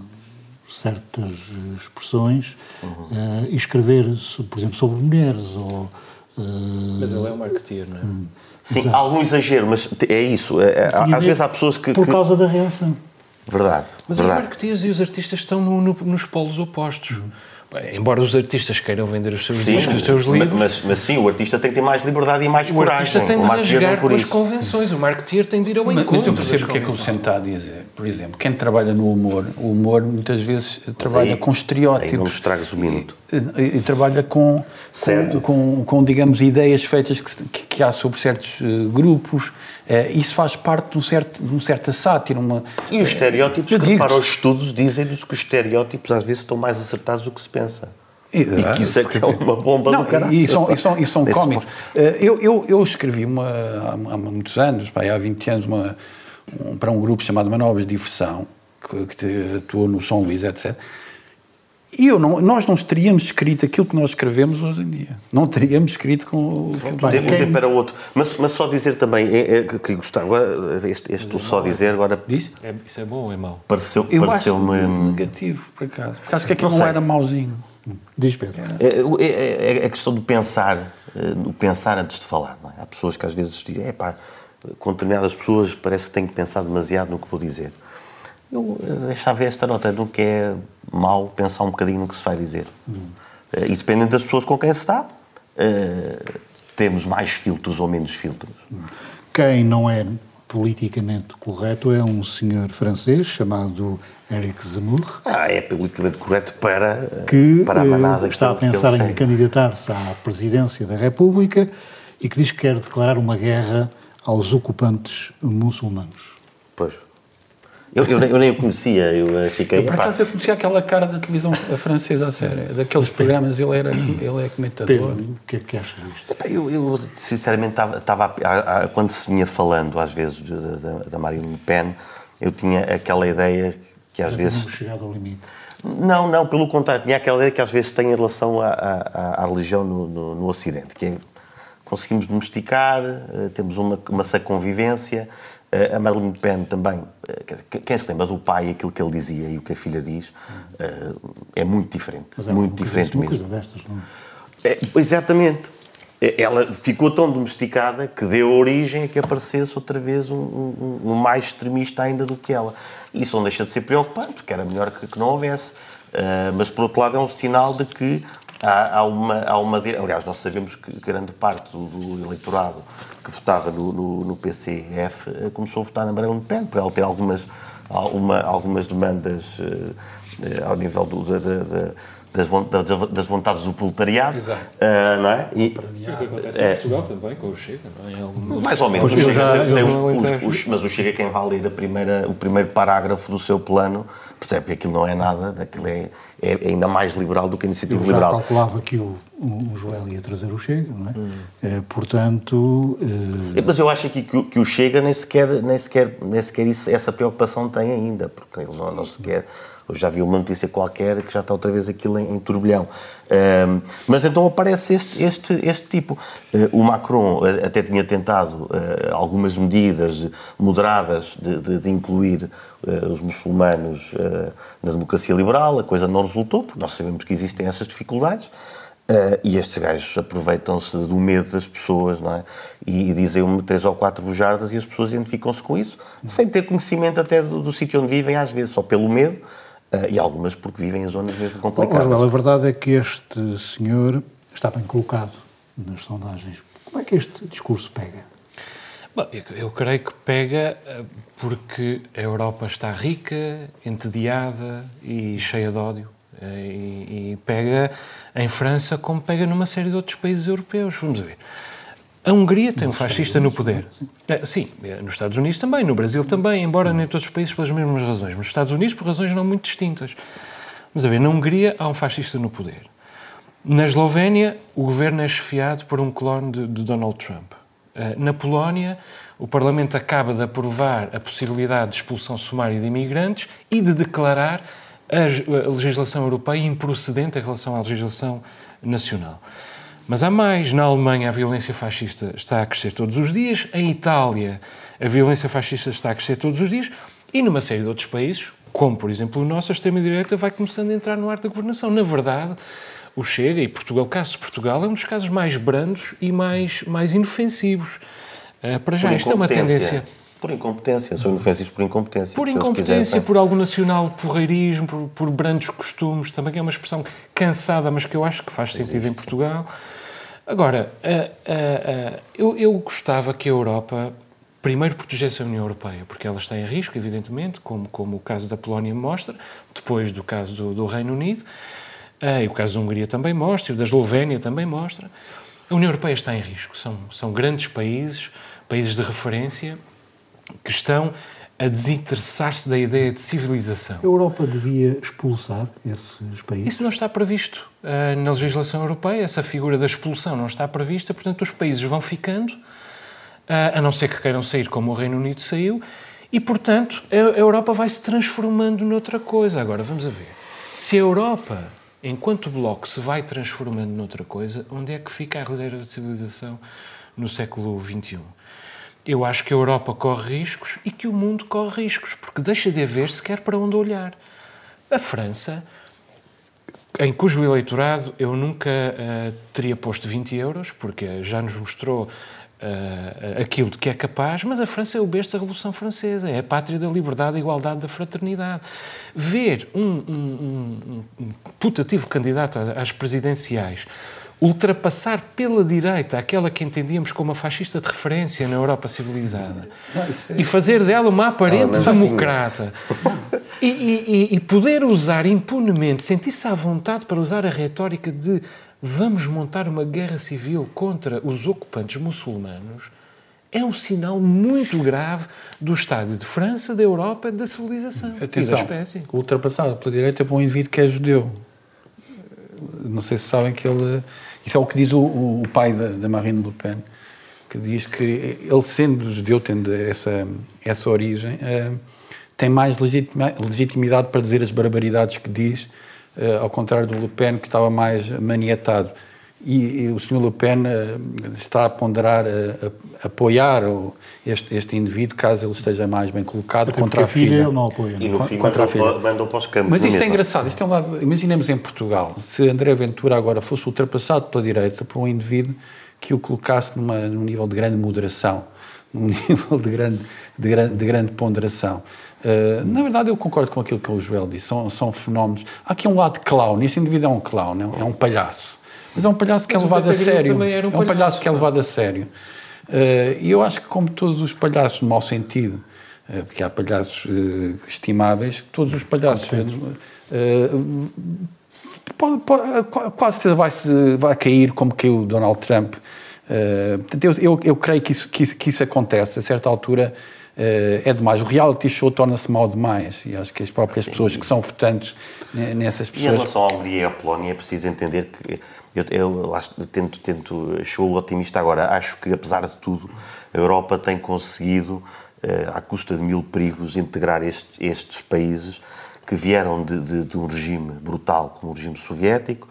certas expressões uhum. uh, e escrever, por exemplo, sobre mulheres ou... Uh, mas ele é um marketeer, não é? Hum, Sim, exato. algum exagero, mas é isso. É, é às vezes há pessoas que... Por que... causa da reação. Verdade. Mas verdade. os marketeers e os artistas estão no, no, nos polos opostos. Uhum. Embora os artistas queiram vender os seus sim, discos, os seus livros. Mas, mas, sim, o artista tem que ter mais liberdade e mais o coragem. O artista tem de rasgar com as convenções, o marketeer tem de ir ao mas, encontro. Mas eu percebo o que é que o Vicente está a dizer. Por exemplo, quem trabalha no humor, o humor muitas vezes trabalha aí, com estereótipos. Aí não estragas o minuto. E, e, e trabalha com, com, com, com, digamos, ideias feitas que, que há sobre certos uh, grupos isso faz parte de, um certo, de uma certa sátira. Uma, e os estereótipos, que para os estudos, dizem-nos que os estereótipos às vezes estão mais acertados do que se pensa. E, e que isso é que é uma bomba não, do caralho. E são, e são, e são cómicos. Uh, eu, eu, eu escrevi uma, há, há muitos anos, pá, há 20 anos, uma, um, para um grupo chamado Manobras de Diversão, que, que atuou no São Luís, etc. E eu não, nós não teríamos escrito aquilo que nós escrevemos hoje em dia. Não teríamos escrito com o. Um tempo para outro. Mas, mas só dizer também, é, é, que, que gostar, agora, este, este é só dizer agora. Diz? É, isso é bom ou é mau? Pareceu, eu pareceu acho negativo, por acaso. Porque acho que aquilo não, não era mauzinho. Diz Pedro. É, é, é, a questão do pensar, o pensar antes de falar. É? Há pessoas que às vezes dizem, é pá, com determinadas pessoas parece que tenho que pensar demasiado no que vou dizer. Eu deixava esta nota, não que mau pensar um bocadinho no que se vai dizer. Hum. E dependendo das pessoas com quem se está, temos mais filtros ou menos filtros. Quem não é politicamente correto é um senhor francês chamado Eric Zemmour. Ah, é politicamente correto para, que, para a manada que está a pensar em candidatar-se à presidência da República e que diz que quer declarar uma guerra aos ocupantes muçulmanos. Pois. Eu, eu, nem, eu nem o conhecia, eu eh, fiquei. Eu, por acaso, eu conhecia aquela cara da televisão francesa, a sério. Daqueles programas, ele, era, ele é comentador. Pedro, o que é que achas disto? Eu, eu sinceramente, estava, quando se vinha falando, às vezes, da, da Marine Le Pen, eu tinha aquela ideia que às Já vezes. chegado ao limite. Não, não, pelo contrário, tinha aquela ideia que às vezes tem em relação à, à, à religião no, no, no, Ocidente, que é conseguimos domesticar, eh, temos uma, uma convivência, Uh, a Marlene Le Pen também, quem se lembra do pai, aquilo que ele dizia e o que a filha diz, uh, é muito diferente. Mas é muito diferente uma mesmo. Coisa destas, não é? exatamente. ela ficou tão domesticada que deu origem a que aparecesse outra vez um, um, um mais extremista ainda do que ela. Isso não deixa de ser preocupante, porque era melhor que, que não houvesse. Uh, mas, por outro lado, é um sinal de que há, há, uma, há uma... Aliás, nós sabemos que grande parte do, do eleitorado que votava no, no, no PCF uh, começou a votar na Marine Le Pen, por ela ter algumas, alguma, algumas demandas uh, ao nível do, da, da das, das vontades do proletariado, uh, não é? E, o que acontece é, em Portugal também, com o Chega, é? Algum... Mais ou menos. O já, os, os, mas o Chega, quem vai ler a primeira, o primeiro parágrafo do seu plano, percebe que aquilo não é nada, aquilo é, é ainda mais liberal do que a iniciativa Eu já liberal. calculava que o, o Joel ia trazer o Chega, não é? Hum. é portanto... É, mas eu acho aqui que, que, o Chega nem sequer, nem sequer, nem sequer isso, essa preocupação tem ainda, porque eles não, não sequer eu já vi uma notícia qualquer que já está outra vez aquilo em, em turbilhão. Um, mas então aparece este, este, este tipo. Uh, o Macron uh, até tinha tentado uh, algumas medidas moderadas de, de, de incluir os muçulmanos na democracia liberal, a coisa não resultou, porque nós sabemos que existem essas dificuldades. Uh, e estes gajos aproveitam-se do medo das pessoas, não é? E, e dizem uma, três ou quatro bujardas e as pessoas identificam-se com isso, sem ter conhecimento até do, do sítio onde vivem, às vezes, só pelo medo. Uh, e algumas porque vivem em zonas mesmo complicadas. Oh, Joel, a verdade é que este senhor está bem colocado nas sondagens. Como é que este discurso pega? Bom, eu, eu creio que pega eh, porque a Europa está rica, entediada e cheia de ódio. Eh, e, e pega em França como pega numa série de outros países europeus. Vamos ver. A Hungria tem um fascista no poder. Sim, é, nos Estados Unidos também, no Brasil também, embora nem todos os países pelas mesmas razões. Nos Estados Unidos por razões não muito distintas. Mas a ver, na Hungria há um fascista no poder. Na Eslovénia, o governo é chefiado por um clone de, de Donald Trump. Na Polónia, o Parlamento acaba de aprovar a possibilidade de expulsão sumária de imigrantes e de declarar a legislação europeia improcedente em relação à legislação nacional. Mas há mais. Na Alemanha, a violência fascista está a crescer todos os dias. Em Itália, a violência fascista está a crescer todos os dias. E numa série de outros países, como por exemplo o nosso, a extrema-direita vai começando a entrar no ar da governação. Na verdade, o Chega, e Portugal, o caso de Portugal, é um dos casos mais brandos e mais, mais inofensivos. Uh, para já, isto é uma tendência. Por incompetência, são inofensivos por incompetência. Por incompetência, por algo nacional, porreirismo, por, por brandos costumes, também é uma expressão cansada, mas que eu acho que faz sentido Existe. em Portugal. Agora, uh, uh, eu, eu gostava que a Europa primeiro protegesse a União Europeia, porque ela está em risco, evidentemente, como, como o caso da Polónia mostra, depois do caso do, do Reino Unido, uh, e o caso da Hungria também mostra, e o da Eslovénia também mostra. A União Europeia está em risco. São, são grandes países, países de referência, que estão a desinteressar-se da ideia de civilização. A Europa devia expulsar esses países? Isso não está previsto uh, na legislação europeia, essa figura da expulsão não está prevista, portanto, os países vão ficando, uh, a não ser que queiram sair como o Reino Unido saiu, e, portanto, a, a Europa vai se transformando noutra coisa. Agora, vamos a ver. Se a Europa, enquanto bloco, se vai transformando noutra coisa, onde é que fica a reserva de civilização no século XXI? Eu acho que a Europa corre riscos e que o mundo corre riscos, porque deixa de haver sequer para onde olhar. A França, em cujo eleitorado eu nunca uh, teria posto 20 euros, porque já nos mostrou uh, aquilo de que é capaz, mas a França é o berço da Revolução Francesa, é a pátria da liberdade, da igualdade, da fraternidade. Ver um, um, um, um putativo candidato às presidenciais ultrapassar pela direita aquela que entendíamos como a fascista de referência na Europa civilizada e fazer dela uma aparente ah, democrata e, e, e, poder usar impunemente, sentir-se à vontade para usar a retórica de vamos montar uma guerra civil contra os ocupantes muçulmanos é um sinal muito grave do estado de França, da Europa, da civilização Atenção, e da espécie. Ultrapassado pela direita por um indivíduo que é judeu. Não sei se sabem que ele isso é o que diz o, o pai da, da, Marine Le Pen, que diz que ele, sendo judeu, tendo essa, essa origem, uh, tem mais legitima, legitimidade para dizer as barbaridades que diz, uh, ao contrário do Le Pen, que estava mais maniatado. E, e o Sr. Le Pen uh, está a ponderar, a, a apoiar o, este, este indivíduo, caso ele esteja mais bem colocado, Até contra a, filha. Ele não apoia. E no fim contra mandou, mandou para os campos. Mas isto é engraçado, isto é um lado. Imaginemos em Portugal, se André Ventura agora fosse ultrapassado pela direita por um indivíduo que o colocasse numa, num nível de grande moderação, num nível de grande, de grande, de grande ponderação. Uh, na verdade, eu concordo com aquilo que o Joel disse, são, são fenómenos. Há aqui um lado clown, este indivíduo é um clown, é um, é palhaço. Mas é um palhaço que é levado a sério. Um é um palhaço, palhaço que é levado a sério. Uh, e eu acho que, como todos os palhaços, no mau sentido, uh, porque há palhaços estimáveis, todos os palhaços. Pode, pode, quase certeza vai, vai cair como caiu Donald Trump. portanto, eu, eu, eu, creio que isso, que, isso, que isso acontece. A certa altura, uh, é demais. O reality show torna-se mal demais e acho que as próprias Sim. pessoas que são votantes nessas pessoas... E em relação à Hungria e à Polónia é preciso entender que eu, eu tento, tento, sou otimista agora, acho que apesar de tudo a Europa tem conseguido, uh, à custa de mil perigos, integrar estes, estes países que vieram de, de, de um regime brutal como o regime soviético,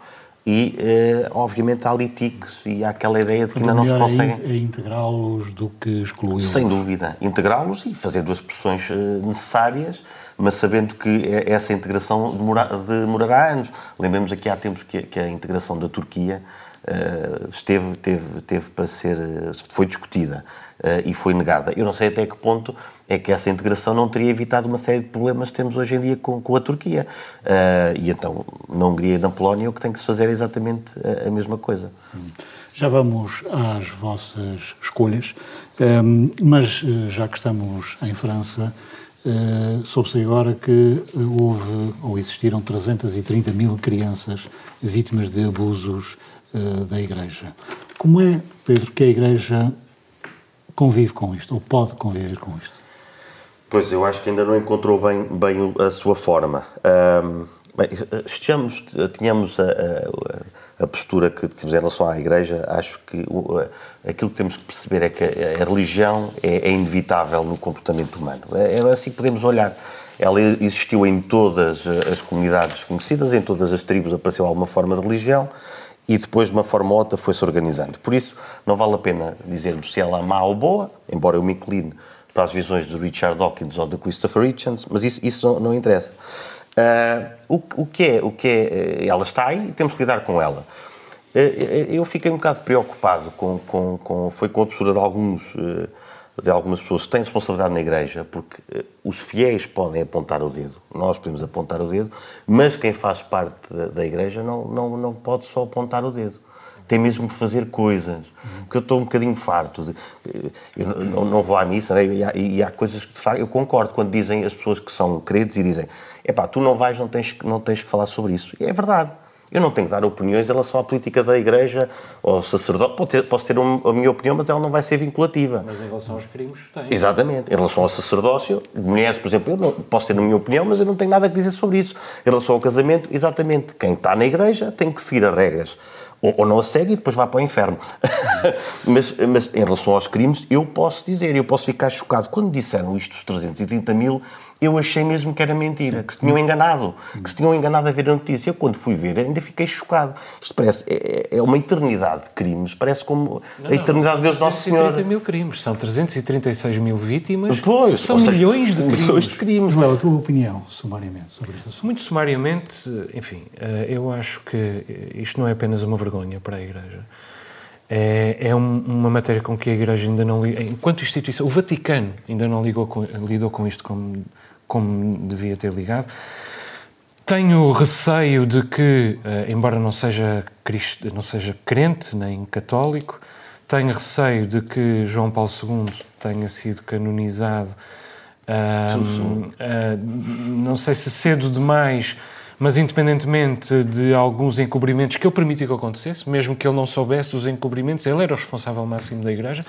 e, eh, obviamente, há ali tiques e há aquela ideia de que ainda não se consegue. É integrá-los do que excluí-los. Sem dúvida. Integrá-los e fazer duas pressões eh, necessárias, mas sabendo que essa integração demora, demorará anos. Lembremos aqui há tempos que, que a integração da Turquia esteve, teve, teve para ser. foi discutida uh, e foi negada. Eu não sei até que ponto é que essa integração não teria evitado uma série de problemas que temos hoje em dia com, com a Turquia. E então, na Hungria e na Polónia, o que tem que se fazer é exatamente a, a mesma coisa. Já vamos às vossas escolhas, um, mas eh, já que estamos em França, uh, soube-se agora que houve ou existiram 330 mil crianças vítimas de abusos uh, da Igreja. Como é, Pedro, que a Igreja convive com isto, ou pode conviver com isto? Pois, eu acho que ainda não encontrou bem, bem a sua forma. Um, bem, tínhamos a, a, a postura que, que em relação à Igreja, acho que o, aquilo que temos que perceber é que a, a religião é, é, inevitável no comportamento humano. É, é assim que podemos olhar. Ela existiu em todas as comunidades conhecidas, em todas as tribos apareceu alguma forma de religião, e depois, de uma forma ou outra, foi-se organizando. Por isso, não vale a pena dizermos se ela é má ou boa, embora eu me incline para as visões de Richard Dawkins ou de Christopher Hitchens, mas isso, isso não, não interessa. Uh, o, o, que é, o que é, ela está aí e temos que lidar com ela. Uh, eu fiquei um bocado preocupado com, com, com, foi com a postura de alguns uh, de algumas pessoas que têm responsabilidade na Igreja, porque uh, os fiéis podem apontar o dedo, nós podemos apontar o dedo, mas quem faz parte da, Igreja não, não, não pode só apontar o dedo. Tem mesmo que fazer coisas. Porque eu estou um bocadinho farto. De, uh, eu não, não, vou à missa, né? e, há, e, há, coisas que de facto. Eu concordo quando dizem as pessoas que são crentes e dizem: é pá, tu não vais, não tens, não tens que falar sobre isso. E é verdade. Eu não tenho que dar opiniões em relação à política da Igreja ou sacerdote. Ter, posso ter a minha opinião, mas ela não vai ser vinculativa. Mas em relação aos crimes, tem. Exatamente. Em relação ao sacerdócio, mulheres, por exemplo, eu não, posso ter a minha opinião, mas eu não tenho nada a dizer sobre isso. Em relação ao casamento, exatamente. Quem está na Igreja tem que seguir as regras. Ou, ou não a segue e depois vai para o inferno. mas, mas em relação aos crimes, eu posso dizer, eu posso ficar chocado. Quando disseram isto, os 330 mil, eu achei mesmo que era mentira, que se tinham enganado, que se tinham enganado a ver a notícia. Eu, quando fui ver, ainda fiquei chocado. Isto parece, é, é uma eternidade de crimes, parece como não, a eternidade de Deus Nosso Senhor. 330 mil crimes, são 336 mil vítimas, pois, são seja, milhões de crimes. de crimes. Joel, a tua opinião, sumariamente, sobre este assunto? Muito sumariamente, enfim, eh, eu acho que isto não é apenas uma vergonha para a Igreja. É, é uma matéria com que a Igreja ainda não, enquanto instituição, o Vaticano ainda não ligou com, lidou com isto como como devia ter ligado. Tenho receio de que, eh, embora não seja, Cristo, não seja crente nem católico, tenho receio de que João Paulo II tenha sido canonizado, um, uh, não sei se cedo demais, mas independentemente de alguns encobrimentos que eu permiti que acontecesse, mesmo que ele não soubesse os encobrimentos, ele era o responsável máximo da Igreja,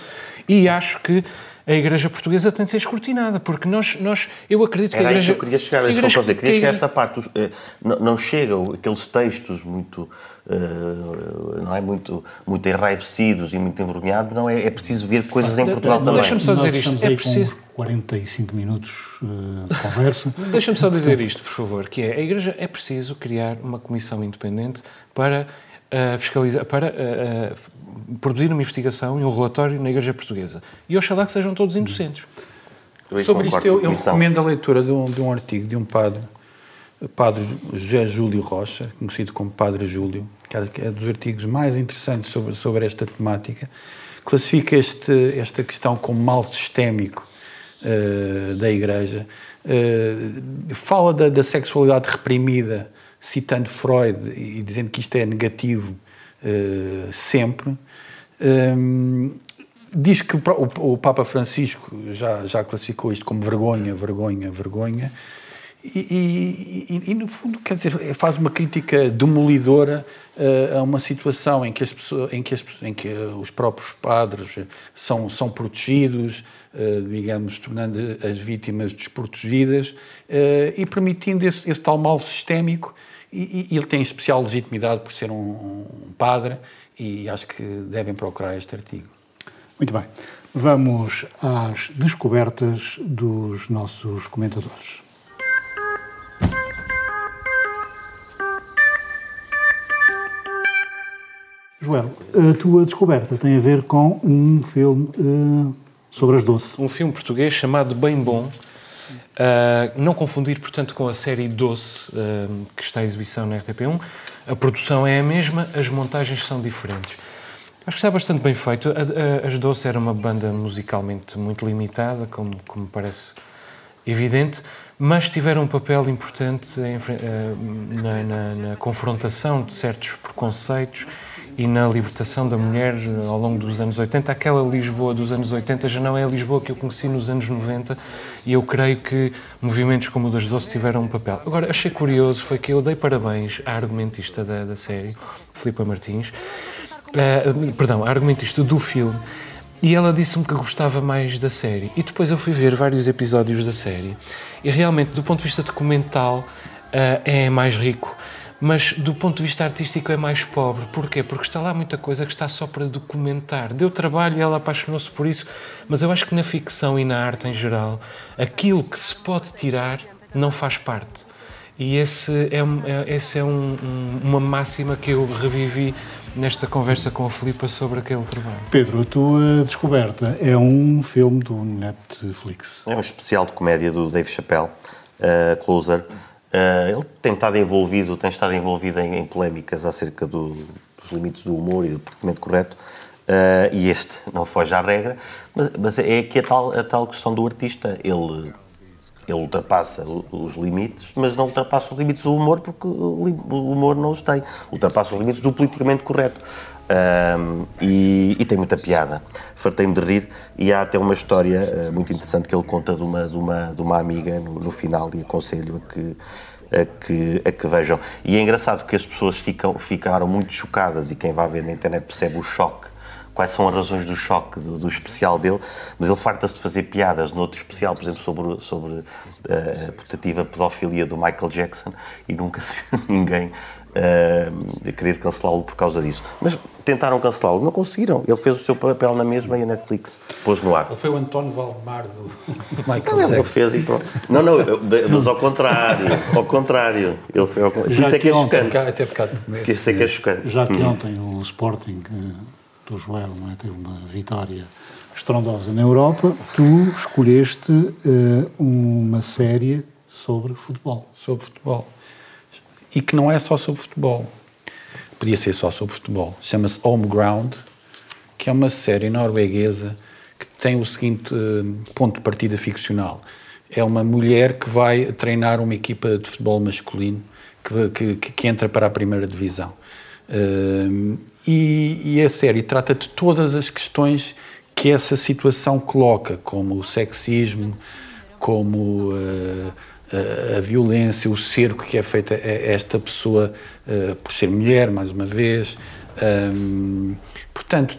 e acho que a Igreja Portuguesa tem de ser escrutinada, porque nós, nós eu acredito Era que a Igreja... Era que eu queria chegar, a igreja, dizer, queria chegar a esta parte, os, eh, não, não chegam aqueles textos muito, uh, não é, muito, muito enraivecidos e muito envergonhados, não, é, é preciso ver coisas em Portugal também. Deixa-me só dizer isto, é preciso... 45 minutos uh, de conversa. Deixa-me só dizer isto, por favor, que é, a Igreja é preciso criar uma comissão independente para uh, fiscalizar, para uh, produzir uma investigação e um relatório na Igreja Portuguesa. E oxalá que sejam todos inocentes. Eu Sobre isto, eu, eu recomendo a leitura de um, de um artigo de um padre Padre José Júlio Rocha, conhecido como Padre Júlio, que é dos artigos mais interessantes sobre, sobre esta temática, classifica este, esta questão como mal sistémico uh, da Igreja. Uh, fala da, da, sexualidade reprimida, citando Freud e dizendo que isto é negativo uh, sempre. Um, diz que o, Papa Francisco já, já classificou isto como vergonha, vergonha, vergonha. E, e, e, no fundo, quer dizer, faz uma crítica demolidora uh, a uma situação em que, as pessoas, em que, as, em que os próprios padres são, são protegidos, uh, digamos, tornando as vítimas desprotegidas uh, e permitindo esse, esse, tal mal sistémico. E, ele tem especial legitimidade por ser um, um padre e acho que devem procurar este artigo. Muito bem. Vamos às descobertas dos nossos comentadores. Joel, a tua descoberta tem a ver com um filme uh, sobre as doces. Um filme português chamado Bem Bom. Uh, não confundir, portanto, com a série Doce, uh, que está em exibição na RTP1. A produção é a mesma, as montagens são diferentes. Acho que está bastante bem feito. A, a, as Doce era uma banda musicalmente muito limitada, como, como parece evidente, mas tiveram um papel importante em, na, na, na confrontação de certos preconceitos e na libertação da mulher ao longo dos anos 80. Aquela Lisboa dos anos 80 já não é a Lisboa que eu conheci nos anos 90 e eu creio que movimentos como o das Doce tiveram um papel. Agora, achei curioso foi que eu dei parabéns à argumentista da, da série, Filipa Martins, uh, perdão, à argumentista do filme, e ela disse-me que gostava mais da série. E depois eu fui ver vários episódios da série e realmente, do ponto de vista documental, uh, é mais rico mas do ponto de vista artístico é mais pobre. Porquê? Porque está lá muita coisa que está só para documentar. Deu trabalho e ela apaixonou-se por isso, mas eu acho que na ficção e na arte em geral, aquilo que se pode tirar não faz parte. E esse é, é esse é um, um, uma máxima que eu revivi nesta conversa com a Filipa sobre aquele trabalho. Pedro, a tua descoberta é um filme do Netflix. É um especial de comédia do Dave Chappelle, uh, Closer Uh, ele tem estado envolvido, tem estado envolvido em, em polémicas acerca do, dos limites do humor e do portamento correto, uh, e este não foge à regra, mas, mas é aqui a tal, a tal questão do artista. Ele, ele ultrapassa os limites, mas não ultrapassa os limites do humor, porque o humor não os tem. Ultrapassa os limites do politicamente correto. Um, e, e, tem muita piada. Fartei-me de rir e há até uma história uh, muito interessante que ele conta de uma, de uma, de uma amiga no, no final e aconselho a que, a que, a que vejam. E é engraçado que as pessoas ficam, ficaram muito chocadas e quem vai ver na internet percebe o choque quais são as razões do choque do, do especial dele, mas ele farta-se de fazer piadas no outro especial, por exemplo, sobre, sobre eh, a putativa pedofilia do Michael Jackson e nunca se viu ninguém uh, querer cancelá-lo por causa disso. Mas tentaram cancelá-lo, não conseguiram. Ele fez o seu papel na mesma e a Netflix pôs no ar. Ele foi o António Valdemar do, Michael não, Jackson. Ele fez e pronto. Não, não, mas ao contrário, ao contrário. Ele foi ao contrário. Isso é que é chocante. Até pecado Isso é que é chocante. Já que ontem o Sporting eh, do Joel é? teve uma vitória estrondosa na Europa, tu escolheste uh, uma série sobre futebol. Sobre futebol e que não é só sobre futebol. Podia ser só sobre futebol. Chama-se Home Ground, que é uma série norueguesa que tem o seguinte eh, ponto de partida ficcional. É uma mulher que vai treinar uma equipa de futebol masculino que, que, que entra para a primeira divisão. Uh, e, e, a série trata de todas as questões que essa situação coloca, como o sexismo, como uh, a violência, o cerco que é feito a esta pessoa uh, por ser mulher, mais uma vez. Portanto,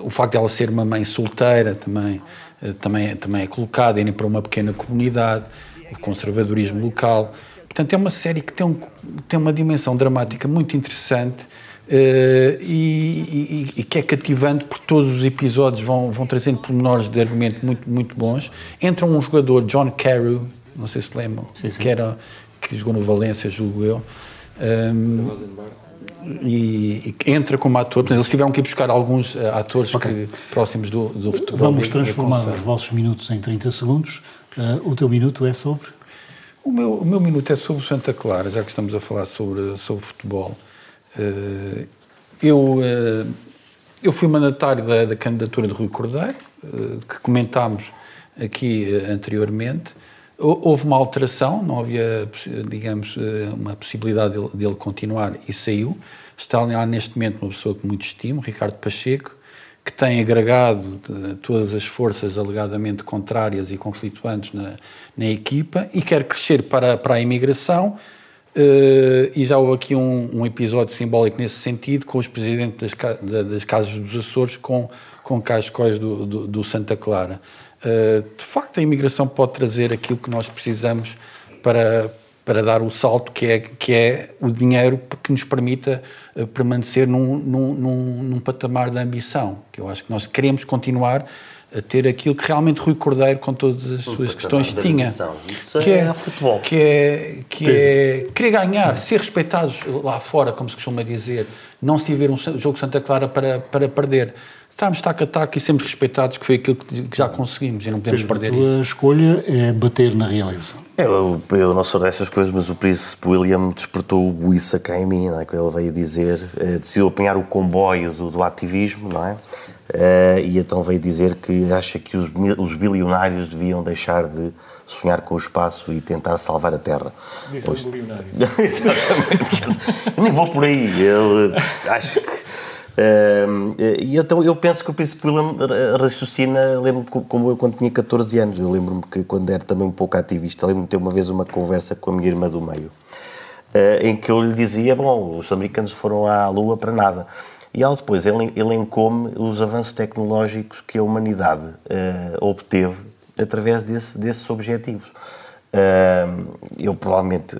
o facto de ela ser uma mãe solteira também, uh, também, também é colocado, ir para uma pequena comunidade, o conservadorismo local. Portanto, é uma série que tem, um, tem uma dimensão dramática muito interessante uh, e, e, e, que é cativante porque todos os episódios vão, vão trazendo pormenores de argumento muito, muito bons. Entra um jogador, John Carew, não sei se lembram, sim, sim. que era que jogou no Valência, julgo eu. Um, e, e, entra como ator. Portanto, eles tiveram que ir buscar alguns uh, atores okay. que, próximos do, do futebol. Vamos transformar os vossos minutos em 30 segundos. Uh, o teu minuto é sobre? O meu, o meu minuto é sobre o Santa Clara, já que estamos a falar sobre, sobre futebol. Uh, eu, uh, eu fui mandatário da, da, candidatura de Rui Cordeiro, uh, que comentámos aqui anteriormente. Houve uma alteração, não havia, digamos, uma possibilidade dele, continuar e saiu. Está lá neste momento uma pessoa que muito estimo, Ricardo Pacheco, que tem agregado todas as forças alegadamente contrárias e conflituantes na, na equipa e quer crescer para, para a imigração. Uh, e já houve aqui um, um, episódio simbólico nesse sentido com os presidentes das, das Casas dos Açores com, com Cascóis do, do, do Santa Clara. Uh, de facto, a imigração pode trazer aquilo que nós precisamos para, para dar o salto que é, que é o dinheiro que nos permita uh, permanecer num, num, num, num, patamar de ambição, que eu acho que nós queremos continuar a ter aquilo que realmente Rui Cordeiro, com todas as suas questões, tinha. Isso que é, é futebol. Que é, que é querer ganhar, ser respeitados lá fora, como se costuma dizer, não se ver um jogo Santa Clara para, para perder estamos taco a taco e sempre respeitados, que foi aquilo que já conseguimos e não podemos Pedro, perder a tua isso. escolha é bater na realeza. Eu, eu não sou dessas coisas, mas o príncipe William despertou o buíça cá em mim, não é? que ele veio dizer, uh, decidiu apanhar o comboio do, do ativismo, não é? Uh, e então veio dizer que acha que os, os bilionários deviam deixar de sonhar com o espaço e tentar salvar a Terra. Pois... bilionário. Exatamente. eu nem vou por aí. Eu acho que e então eu penso que o Príncipe William raciocina, lembro como eu quando tinha 14 anos, eu lembro-me que quando era também um pouco ativista, lembro-me de ter uma vez uma conversa com a minha irmã do meio, uh, em que eu lhe dizia, bom, os americanos foram à Lua para nada. E ao depois ele elencou-me os avanços tecnológicos que a humanidade uh, obteve através desse, desses objetivos. Uh, eu provavelmente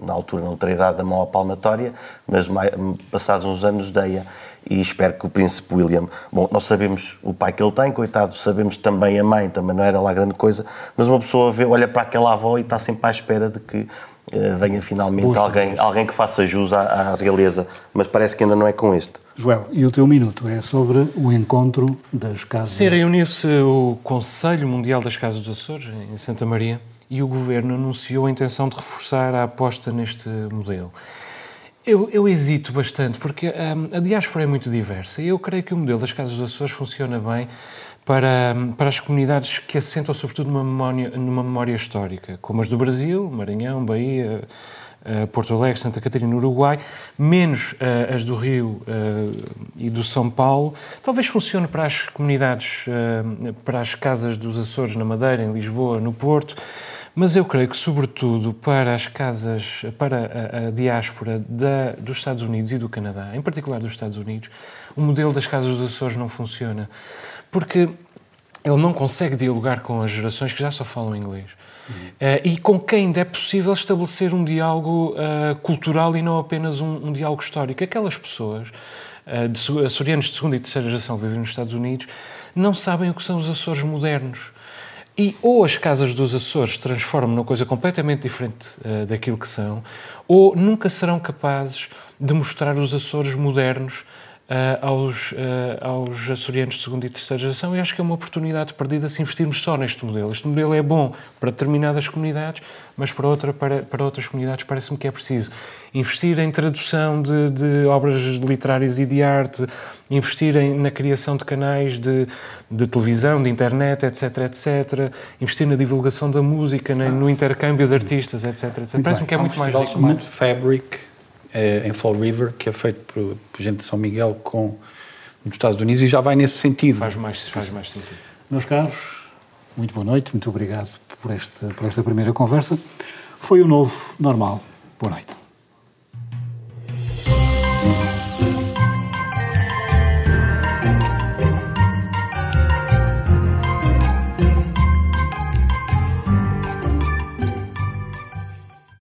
na altura não terei dado a mão à palmatória, mas mais, passados uns anos dei-a e espero que o príncipe William, bom, nós sabemos o pai que ele tem, coitado, sabemos também a mãe, também não era lá grande coisa, mas uma pessoa vê, olha para aquela avó e está sempre à espera de que uh, venha finalmente alguém, alguém que faça jus à, à, realeza, mas parece que ainda não é com este. Joel, e o teu minuto é sobre o encontro das casas... Sim, reuniu-se o Conselho Mundial das Casas dos Açores, em Santa Maria, e o Governo anunciou a intenção de reforçar a aposta neste modelo. Eu, eu hesito bastante, porque um, a diáspora é muito diversa e eu creio que o modelo das Casas dos Açores funciona bem para, hum, para as comunidades que assentam sobretudo numa memória, numa memória histórica, como as do Brasil, Maranhão, Bahia, uh, Porto Alegre, Santa Catarina, Uruguai, menos uh, as do Rio uh, e do São Paulo. Talvez funcione para as comunidades, para as casas dos Açores na Madeira, em Lisboa, no Porto, mas eu creio que, sobretudo, para as casas, para a, a diáspora da, dos Estados Unidos e do Canadá, em particular dos Estados Unidos, o modelo das casas dos Açores não funciona. Porque ele não consegue dialogar com as gerações que já só falam inglês. Uhum. Uh, e com quem ainda é possível estabelecer um diálogo uh, cultural e não apenas um, um diálogo histórico. Aquelas pessoas, uh, de, açorianos de segunda e terceira geração que vivem nos Estados Unidos, não sabem o que são os Açores modernos. E ou as casas dos Açores transformam numa coisa completamente diferente uh, daquilo que são, ou nunca serão capazes de mostrar os Açores modernos aos, uh, aos açorianos de segunda e terceira geração e acho que é uma oportunidade perdida se investirmos só neste modelo. Este modelo é bom para determinadas comunidades, mas para, outra, para, para outras comunidades parece-me que é preciso investir em tradução de, de, obras literárias e de arte, investir em, na criação de canais de, de, televisão, de internet, etc, etc, investir na divulgação da música, no intercâmbio de artistas, etc, etc. Parece-me que é muito mais rico. Fabric é, em Fall River, que é feito por, por, gente de São Miguel com nos Estados Unidos e já vai nesse sentido. Faz mais, faz mais sentido. Meus caros, muito boa noite, muito obrigado por esta, por esta primeira conversa. Foi o novo normal. Boa noite.